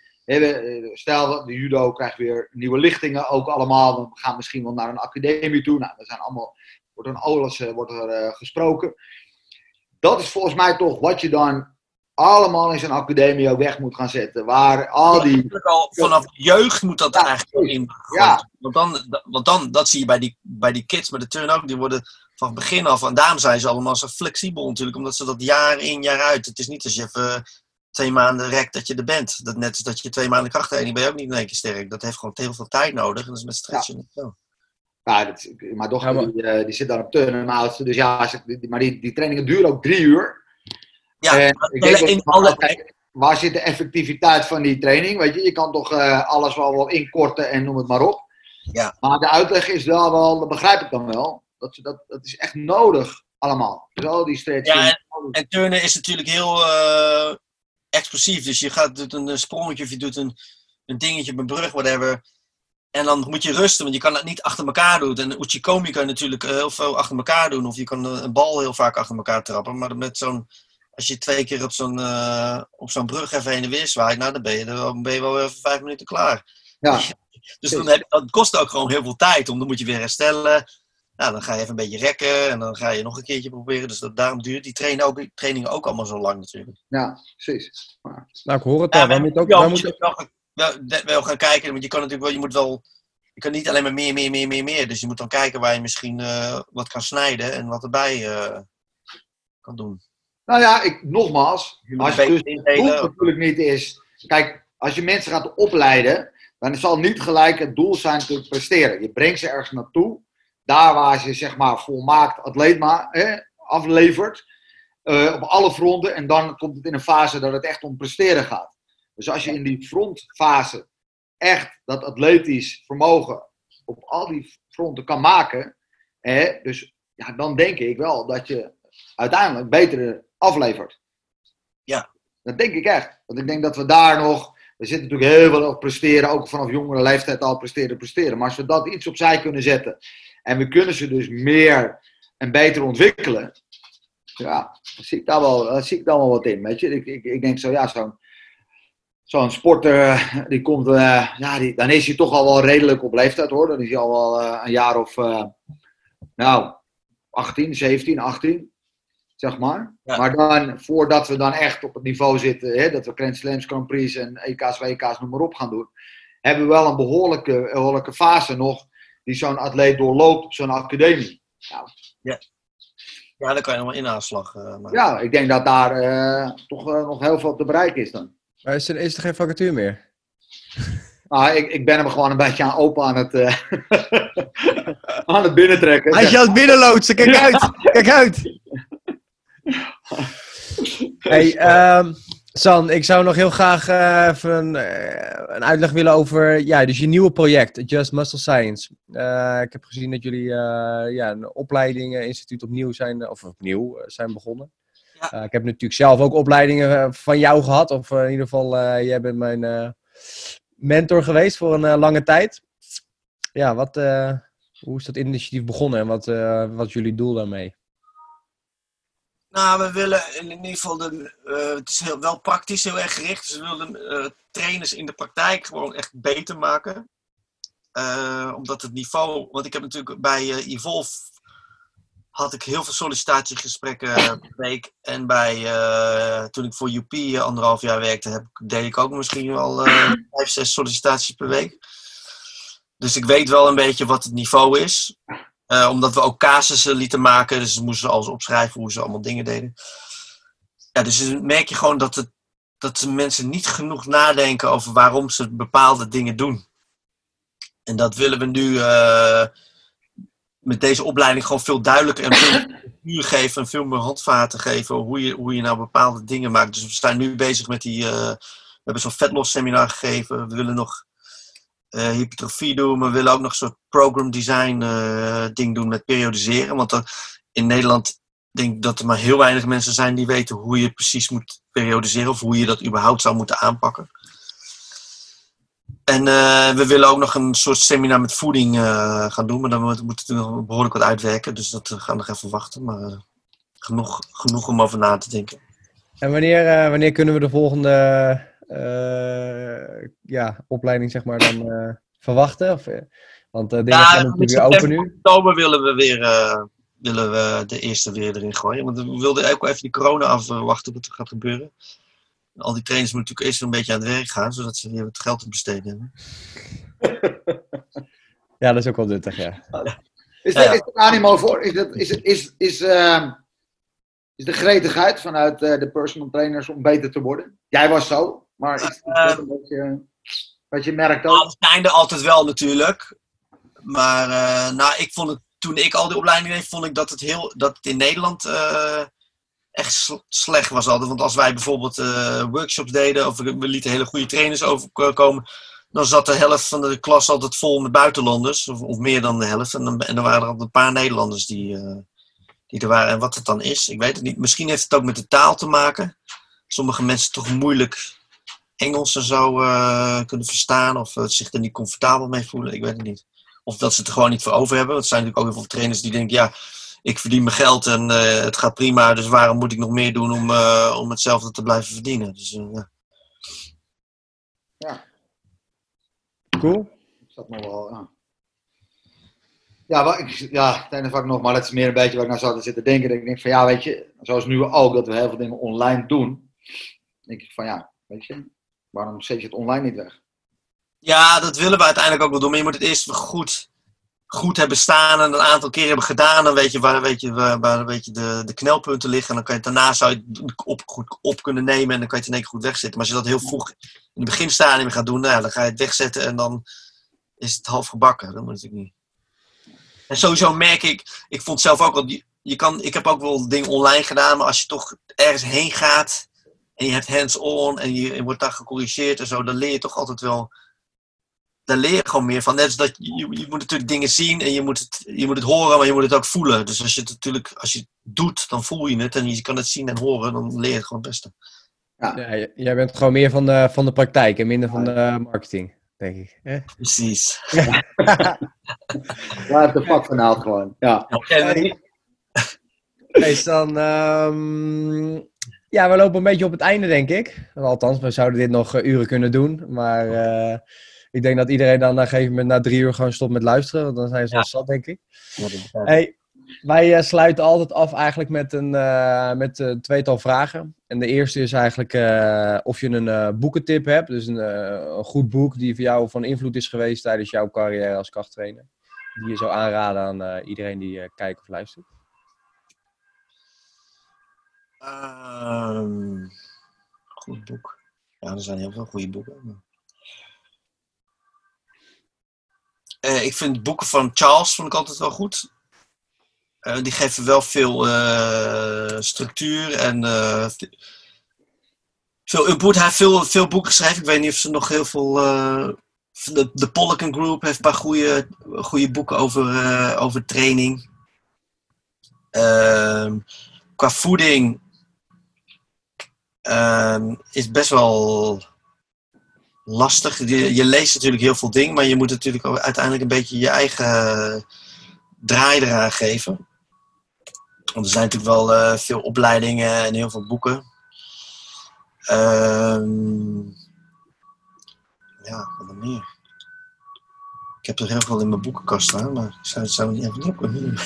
stel de judo krijgt weer nieuwe lichtingen ook allemaal, we gaan misschien wel naar een academie toe, nou, er zijn allemaal, wordt een alles wordt er uh, gesproken. Dat is volgens mij toch wat je dan allemaal in zijn academie ook weg moet gaan zetten. Waar al die... Al vanaf jeugd moet dat ja, eigenlijk in. Ja. Want, dan, want dan, dat zie je bij die, bij die kids met de turn ook, die worden van begin af, en daarom zijn ze allemaal zo flexibel natuurlijk, omdat ze dat jaar in, jaar uit, het is niet als je even twee maanden rekt dat je er bent. Dat net als dat je twee maanden krachttraining ben je ook niet in één keer sterk. Dat heeft gewoon heel veel tijd nodig en dat is met stretchen niet zo. Ja, dat, mijn dochter ja, maar... die, uh, die, zit dan op turnen, dus ja, maar die, die trainingen duren ook drie uur. Ja, en in alle... waar zit de effectiviteit van die training? Weet je, je kan toch uh, alles wel, wel inkorten en noem het maar op. Ja. Maar de uitleg is wel, wel dat begrijp ik dan wel. Dat, dat, dat is echt nodig allemaal. Dus al die stretching. Ja, en, en turnen is natuurlijk heel uh, explosief. Dus je gaat doet een sprongetje of je doet een, een dingetje op een brug, whatever. En dan moet je rusten, want je kan het niet achter elkaar doen. En Uchikomi kan je natuurlijk heel veel achter elkaar doen. Of je kan een bal heel vaak achter elkaar trappen. Maar met zo'n als je twee keer op zo'n, uh, op zo'n brug even heen en weer zwaait, nou, dan ben je, dan ben je wel even vijf minuten klaar. Ja. [laughs] Dus dan heb, dat kost ook gewoon heel veel tijd, om dan moet je weer herstellen. Nou, dan ga je even een beetje rekken en dan ga je nog een keertje proberen. Dus dat, daarom duurt die training ook, training ook allemaal zo lang natuurlijk. Ja, precies. Maar... Nou, ik hoor het al. Ja, we moeten ook, wel, moet wel, wel, wel, gaan kijken, want je kan natuurlijk wel, je moet wel, je kan niet alleen maar meer, meer, meer, meer, meer. Dus je moet dan kijken waar je misschien uh, wat kan snijden en wat erbij uh, kan doen. Nou ja, ik, nogmaals, als je dus het doel natuurlijk niet is... Kijk, als je mensen gaat opleiden, dan zal niet gelijk het doel zijn te presteren. Je brengt ze ergens naartoe, daar waar ze zeg maar volmaakt atleet maar, hè, aflevert, uh, op alle fronten. En dan komt het in een fase dat het echt om presteren gaat. Dus als je in die frontfase echt dat atletisch vermogen op al die fronten kan maken, hè, dus ja, dan denk ik wel dat je uiteindelijk betere aflevert. Ja. Dat denk ik echt. Want ik denk dat we daar nog. We zitten natuurlijk heel veel op presteren, ook vanaf jongere leeftijd al presteren, presteren. Maar als we dat iets opzij kunnen zetten en we kunnen ze dus meer en beter ontwikkelen, ja, dan zie ik daar wel, zie ik daar wel wat in. Weet je? Ik, ik, ik denk zo, ja, zo'n zo'n sporter, die komt, uh, ja, die, dan is hij toch al wel redelijk op leeftijd hoor. Dan is hij al wel uh, een jaar of, uh, nou, 18, 17, 18 zeg maar. Maar dan, voordat we dan echt op het niveau zitten, hè, dat we Grand Slams, Grand Prix en EK's, WK's, noem maar op gaan doen, hebben we wel een behoorlijke, behoorlijke fase nog die zo'n atleet doorloopt op zo'n academie. Nou, ja. ja, dan kan je wel in aanslag uh, Ja, ik denk dat daar uh, toch uh, nog heel veel te bereiken is dan. Maar is er, is er geen vacature meer? [laughs] Ah, ik, ik ben hem gewoon een beetje aan open aan het, [laughs] aan het binnentrekken. Hij is het binnenloodsen, kijk uit! Kijk uit! [laughs] hey, um, San, ik zou nog heel graag uh, even een, uh, een, uitleg willen over ja, dus je nieuwe project, Just Muscle Science. Uh, ik heb gezien dat jullie ja, een opleidingeninstituut opnieuw zijn, of opnieuw zijn begonnen. Ja. ik heb natuurlijk zelf ook opleidingen van jou gehad, of in ieder geval, jij bent mijn mentor geweest voor een lange tijd. Ja, wat, hoe is dat initiatief begonnen en wat, wat is jullie doel daarmee? Nou, we willen in ieder geval, de, uh, het is heel, wel praktisch heel erg gericht. Dus we willen uh, trainers in de praktijk gewoon echt beter maken. Uh, omdat het niveau, want ik heb natuurlijk bij Evolve had ik heel veel sollicitatiegesprekken [laughs] per week. En bij, toen ik voor UP anderhalf jaar werkte, heb, deed ik ook misschien wel [clears throat] vijf, zes sollicitaties per week. Dus ik weet wel een beetje wat het niveau is. Uh, omdat we ook casussen lieten maken. Dus ze moesten alles opschrijven hoe ze allemaal dingen deden. Ja, dus dan merk je gewoon dat, het, dat mensen niet genoeg nadenken over waarom ze bepaalde dingen doen. En dat willen we nu uh, met deze opleiding gewoon veel duidelijker en veel meer geven en veel meer handvaten geven hoe je, hoe je nou bepaalde dingen maakt. Dus we zijn nu bezig met die. Uh, we hebben zo'n vetlos seminar gegeven. We willen nog uh, hypertrofie doen. We willen ook nog een soort program design uh, ding doen met periodiseren. Want er, in Nederland denk ik dat er maar heel weinig mensen zijn die weten hoe je precies moet periodiseren. Of hoe je dat überhaupt zou moeten aanpakken. En uh, we willen ook nog een soort seminar met voeding gaan doen. Maar dan moet, moet het nog behoorlijk wat uitwerken. Dus dat gaan we nog even wachten. Maar genoeg, genoeg om over na te denken. En wanneer, wanneer kunnen we de volgende ja, opleiding zeg maar dan uh, verwachten? Of, uh, want dingen ja, gaan natuurlijk weer open nu. In oktober willen we weer willen we de eerste weer erin gooien. Want we wilden ook even die corona afwachten wat er gaat gebeuren. Al die trainers moeten natuurlijk eerst een beetje aan het werk gaan, zodat ze weer wat geld te besteden hebben. [laughs] ja, dat is ook wel nuttig, ja. Is, ja. is het animo voor? Is, dat, is, is, is, uh, is de gretigheid vanuit uh, de personal trainers om beter te worden? Jij was zo. Maar is het een beetje wat je merkt ook? Het zijn er altijd wel natuurlijk. Maar uh, nou, ik vond het, toen ik al die opleiding deed, vond ik dat het, heel, dat het in Nederland uh, echt slecht was altijd. Want als wij bijvoorbeeld uh, workshops deden, of we lieten hele goede trainers overkomen, dan zat de helft van de klas altijd vol met buitenlanders. Of, of meer dan de helft. En dan, en dan waren er altijd een paar Nederlanders die, die er waren. En wat het dan is, ik weet het niet. Misschien heeft het ook met de taal te maken. Sommige mensen toch moeilijk Engels en zo uh, kunnen verstaan of uh, zich er niet comfortabel mee voelen. Ik weet het niet. Of dat ze het er gewoon niet voor over hebben. Want er zijn natuurlijk ook heel veel trainers die denken, ja, ik verdien mijn geld en uh, het gaat prima, dus waarom moet ik nog meer doen om, om hetzelfde te blijven verdienen? Dus, ja. ja. Cool. Ik zat nog wel, ja. Ja, wat ik, ja, het ene vak nog, maar dat is meer een beetje waar ik naar zou zitten denken. Dat ik denk van ja, weet je, zoals nu ook, dat we heel veel dingen online doen. denk ik van ja, weet je, Waarom zet je het online niet weg? Ja, dat willen we uiteindelijk ook wel doen. Maar je moet het eerst goed, goed hebben staan en een aantal keer hebben gedaan. Dan weet je waar, weet je, waar, weet je de, de knelpunten liggen. En dan kan je daarna zou je het op, goed op kunnen nemen. En dan kan je het in één keer goed wegzetten. Maar als je dat heel vroeg in het beginstadium gaat doen, nou dan ga je het wegzetten. En dan is het half gebakken. Dat moet ik niet. En sowieso merk ik, ik vond zelf ook wel, je kan, ik heb ook wel dingen online gedaan. Maar als je toch ergens heen gaat en je hebt hands-on en je, wordt daar gecorrigeerd en zo, dan leer je toch altijd wel. Daar leer je gewoon meer van. Net als dat je, je moet natuurlijk dingen zien en je moet, het, je moet het horen, maar je moet het ook voelen. Dus als je het natuurlijk, als je het doet, dan voel je het en je kan het zien en horen, dan leer je het gewoon het beste. Ja. ja jij bent gewoon meer van de, van de praktijk en minder van de marketing, denk ik. Eh? Precies. [laughs] Waar is de vak vanavond gewoon? Ja. Hey, hey dan, um, ja, we lopen een beetje op het einde, denk ik. Althans, we zouden dit nog uh, uren kunnen doen. Maar uh, ik denk dat iedereen dan op een gegeven moment na drie uur gewoon stopt met luisteren. Want dan zijn ze al zat, denk ik. Hey, wij uh, sluiten altijd af eigenlijk met een, met een tweetal vragen. En de eerste is eigenlijk of je een boekentip hebt. Dus een, een, goed boek die voor jou van invloed is geweest tijdens jouw carrière als krachttrainer. Die je zou aanraden aan iedereen die kijkt of luistert. Um, goed boek. Ja, er zijn heel veel goede boeken. Uh, ik vind boeken van Charles vond ik altijd wel goed. Uh, die geven wel veel uh, structuur en veel. Hij heeft veel, veel boeken geschreven. Ik weet niet of ze nog heel veel. de, de Polygon Group heeft een paar goede, goede boeken over, over training. Ehm, qua voeding uh, is best wel lastig. Je, leest natuurlijk heel veel dingen, maar je moet natuurlijk ook uiteindelijk een beetje je eigen draai eraan geven. Want er zijn natuurlijk wel eh, veel opleidingen en heel veel boeken. Ehm, ja, wat dan meer? Ik heb er heel veel in mijn boekenkast staan, maar ik zou het zo niet even opkomen.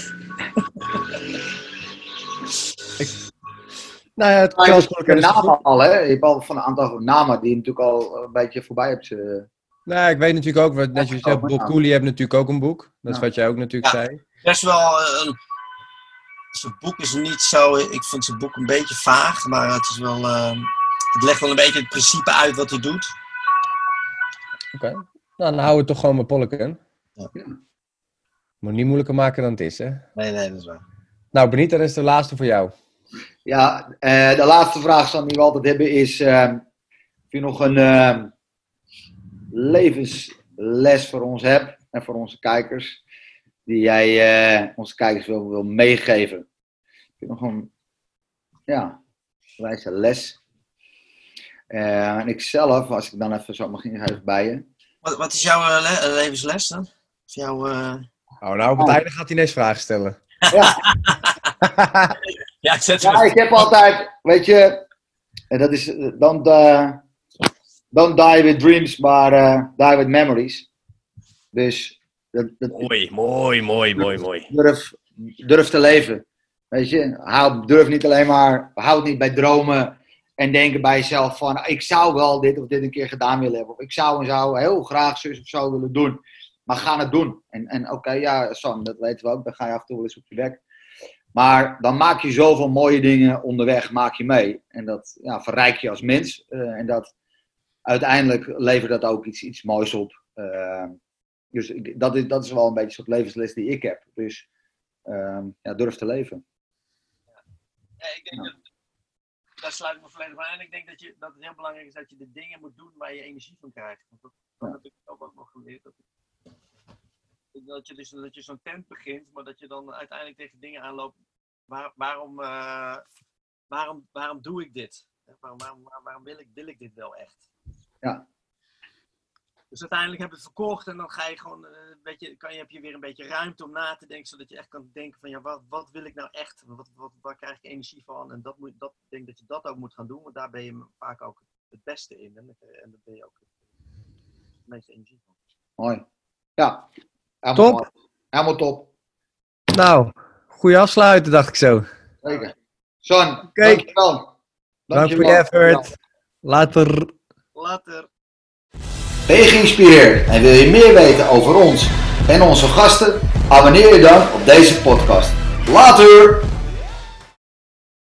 [laughs] Nou ja, het Maar je kan kennis goed. namen al, hè? Je hebt al van een aantal namen die je natuurlijk al een beetje voorbij hebt. eh, Nou, ik weet natuurlijk ook, wat- net je zegt, Bob. Cooley heeft natuurlijk ook een boek. Dat is Ja. wat jij ook natuurlijk Ja. zei. Best wel eh, een. Zijn boek is niet zo. Ik vind zijn boek een beetje vaag, maar het is wel. eh, het legt wel een beetje het principe uit wat hij doet. Oké. Nou, dan houden we toch gewoon met Polleken. Ja. Moet niet moeilijker maken dan het is, hè? Nee, nee, dat is waar. Nou, Benita, dat is de laatste voor jou. Ja, eh, de laatste vraag Sam, die we altijd hebben is: ehm, of je nog een ehm, levensles voor ons hebt en voor onze kijkers, die jij eh, onze kijkers wil, wil meegeven? Heb je nog een ja, wijze les? Eh, en ik zelf, als ik dan even zo mag ingeven bij je. Wat, wat is jouw le- levensles dan? Of jouw. eh, Oh, nou, op het einde gaat hij ineens vragen stellen. Ja, [laughs] [laughs] Ja, zet Ja, ik heb altijd, weet je, en dat is, don't, eh, don't die with dreams, maar eh, die with memories. Dus dat, dat, Mooi, mooi, mooi, mooi, mooi. durf, durf te leven. Weet je, hou, durf niet alleen maar, houd niet bij dromen en denken bij jezelf van, ik zou wel dit of dit een keer gedaan willen hebben. Of ik zou en zou heel graag zus of zo willen doen. Maar ga het doen. En, en oké, ja, Sam, dat weten we ook. Dan ga je af en toe wel eens op je werk. Maar dan maak je zoveel mooie dingen onderweg, maak je mee. En dat ja, verrijk je als mens. Eh, en dat uiteindelijk levert dat ook iets, iets moois op. Eh, dus dat is, dat is wel een beetje een soort levensles die ik heb. Dus ehm, ja, durf te leven. Ja, ik denk dat, daar sluit ik me volledig aan. Ik denk dat, je, dat het heel belangrijk is dat je de dingen moet doen waar je energie van krijgt. Want dat, dat heb ik ook wel nog geleerd. Dat, dat je dus dat je zo'n tent begint, maar dat je dan uiteindelijk tegen dingen aanloopt. Waar, waarom, eh, waarom, waarom doe ik dit? Waarom, waarom, waarom wil, ik, wil ik dit wel echt? Ja. Dus uiteindelijk heb je het verkocht en dan ga je gewoon, eh, weet je, kan je, heb je weer een beetje ruimte om na te denken, zodat je echt kan denken van ja, wat, wat wil ik nou echt? Wat, wat, waar krijg ik energie van? En dat moet, dat, ik denk dat je dat ook moet gaan doen, want daar ben je vaak ook het beste in. En, en daar ben je ook het meeste energie van. Mooi. Ja. Helemaal Top. mooi. Helemaal top. Nou, goeie afsluiten, dacht ik zo. Zeker. Son, Oké. dankjewel. Dank voor je effort. Later. Later. Ben je geïnspireerd en wil je meer weten over ons en onze gasten? Abonneer je dan op deze podcast. Later!